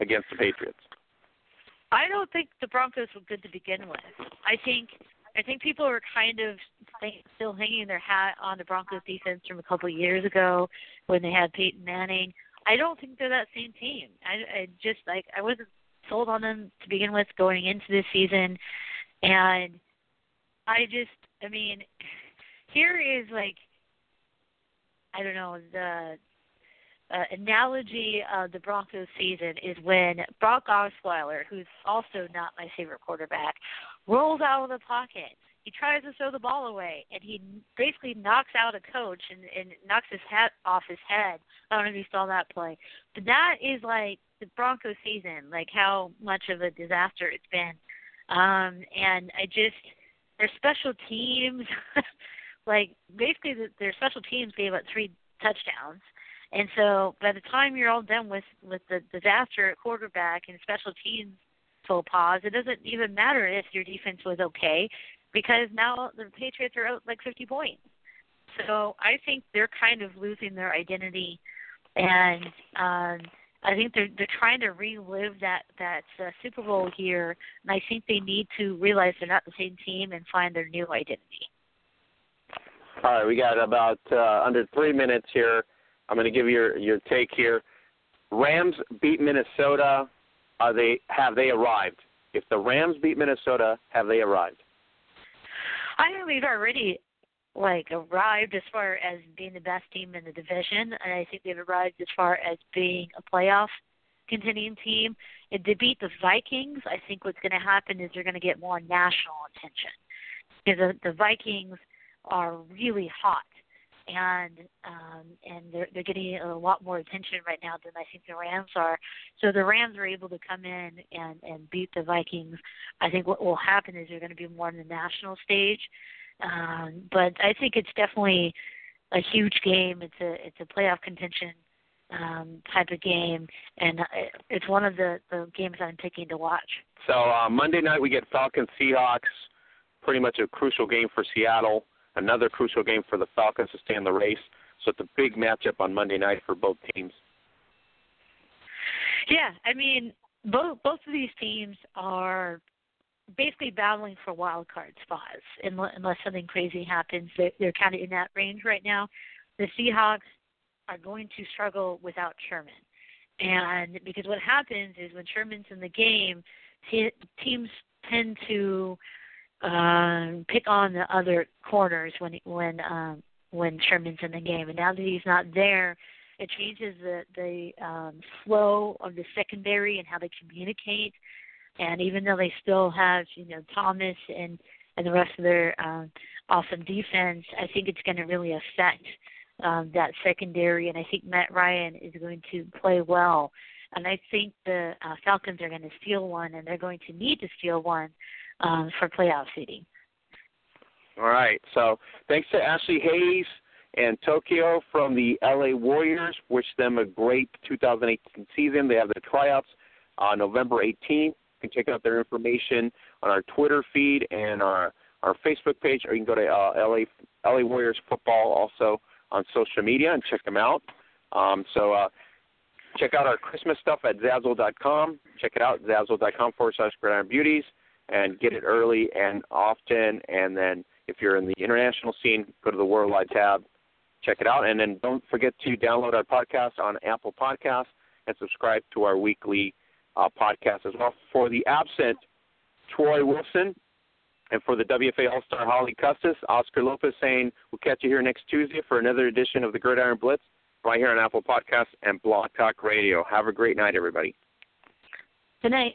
against the Patriots. I don't think the Broncos were good to begin with. I think I think people are kind of th- still hanging their hat on the Broncos defense from a couple of years ago when they had Peyton Manning. I don't think they're that same team. I, I just like I wasn't sold on them to begin with going into this season, and I just I mean here is like I don't know the uh, analogy of the Broncos season is when Brock Osweiler, who's also not my favorite quarterback, rolls out of the pocket. He tries to throw the ball away, and he basically knocks out a coach and, and knocks his hat off his head. I don't know if you saw that play, but that is like the Broncos season, like how much of a disaster it's been. Um, and I just their special teams, like basically the, their special teams gave up three touchdowns and so by the time you're all done with with the disaster at quarterback and special teams faux pas, it doesn't even matter if your defense was okay because now the Patriots are out like 50 points. So I think they're kind of losing their identity, and um, I think they're they're trying to relive that that uh, Super Bowl year, and I think they need to realize they're not the same team and find their new identity. All right, we got about uh, under three minutes here. I'm going to give your your take here. Rams beat Minnesota. Are they have they arrived? If the Rams beat Minnesota, have they arrived? I think we've already like arrived as far as being the best team in the division, and I think they've arrived as far as being a playoff contending team. If they beat the Vikings, I think what's going to happen is they're going to get more national attention because the, the Vikings are really hot and um, and they're they're getting a lot more attention right now than I think the Rams are. So the Rams are able to come in and and beat the Vikings. I think what will happen is they're going to be more on the national stage. Um, but I think it's definitely a huge game. It's a it's a playoff contention um, type of game, and it's one of the the games I'm picking to watch. So uh, Monday night we get Falcons Seahawks, pretty much a crucial game for Seattle another crucial game for the Falcons to stay in the race. So it's a big matchup on Monday night for both teams. Yeah, I mean, both both of these teams are basically battling for wild card spots unless something crazy happens. They're, kind of in that range right now. The Seahawks are going to struggle without Sherman, and because what happens is when Sherman's in the game, teams tend to um, pick on the other corners when when um, when Sherman's in the game. And now that he's not there, it changes the the um, flow of the secondary and how they communicate. And even though they still have you know Thomas and and the rest of their um, awesome defense, I think it's going to really affect um, that secondary. And I think Matt Ryan is going to play well. And I think the uh, Falcons are going to steal one, and they're going to need to steal one um, for playoff seeding. All right. So thanks to Ashleigh Hayes and Tokyo from the LA Warriors. Wish them a great 2018 season. They have the tryouts on November 18th. You can check out their information on our Twitter feed and our our Facebook page, or you can go to uh, LA LA Warriors football also on social media and check them out. Um, so uh, check out our Christmas stuff at Zazzle.com. Check it out, Zazzle.com forward slash Gridiron Beauties and get it early and often. And then if you're in the international scene, go to the Worldwide tab, check it out. And then don't forget to download our podcast on Apple Podcasts and subscribe to our weekly uh, podcast as well. For the absent Troy Wilson and for the WFA All Star Holly Custis, Oscar Lopez saying we'll catch you here next Tuesday for another edition of the Gridiron Blitz right here on Apple Podcasts and Blog Talk Radio. Have a great night, everybody. Good night.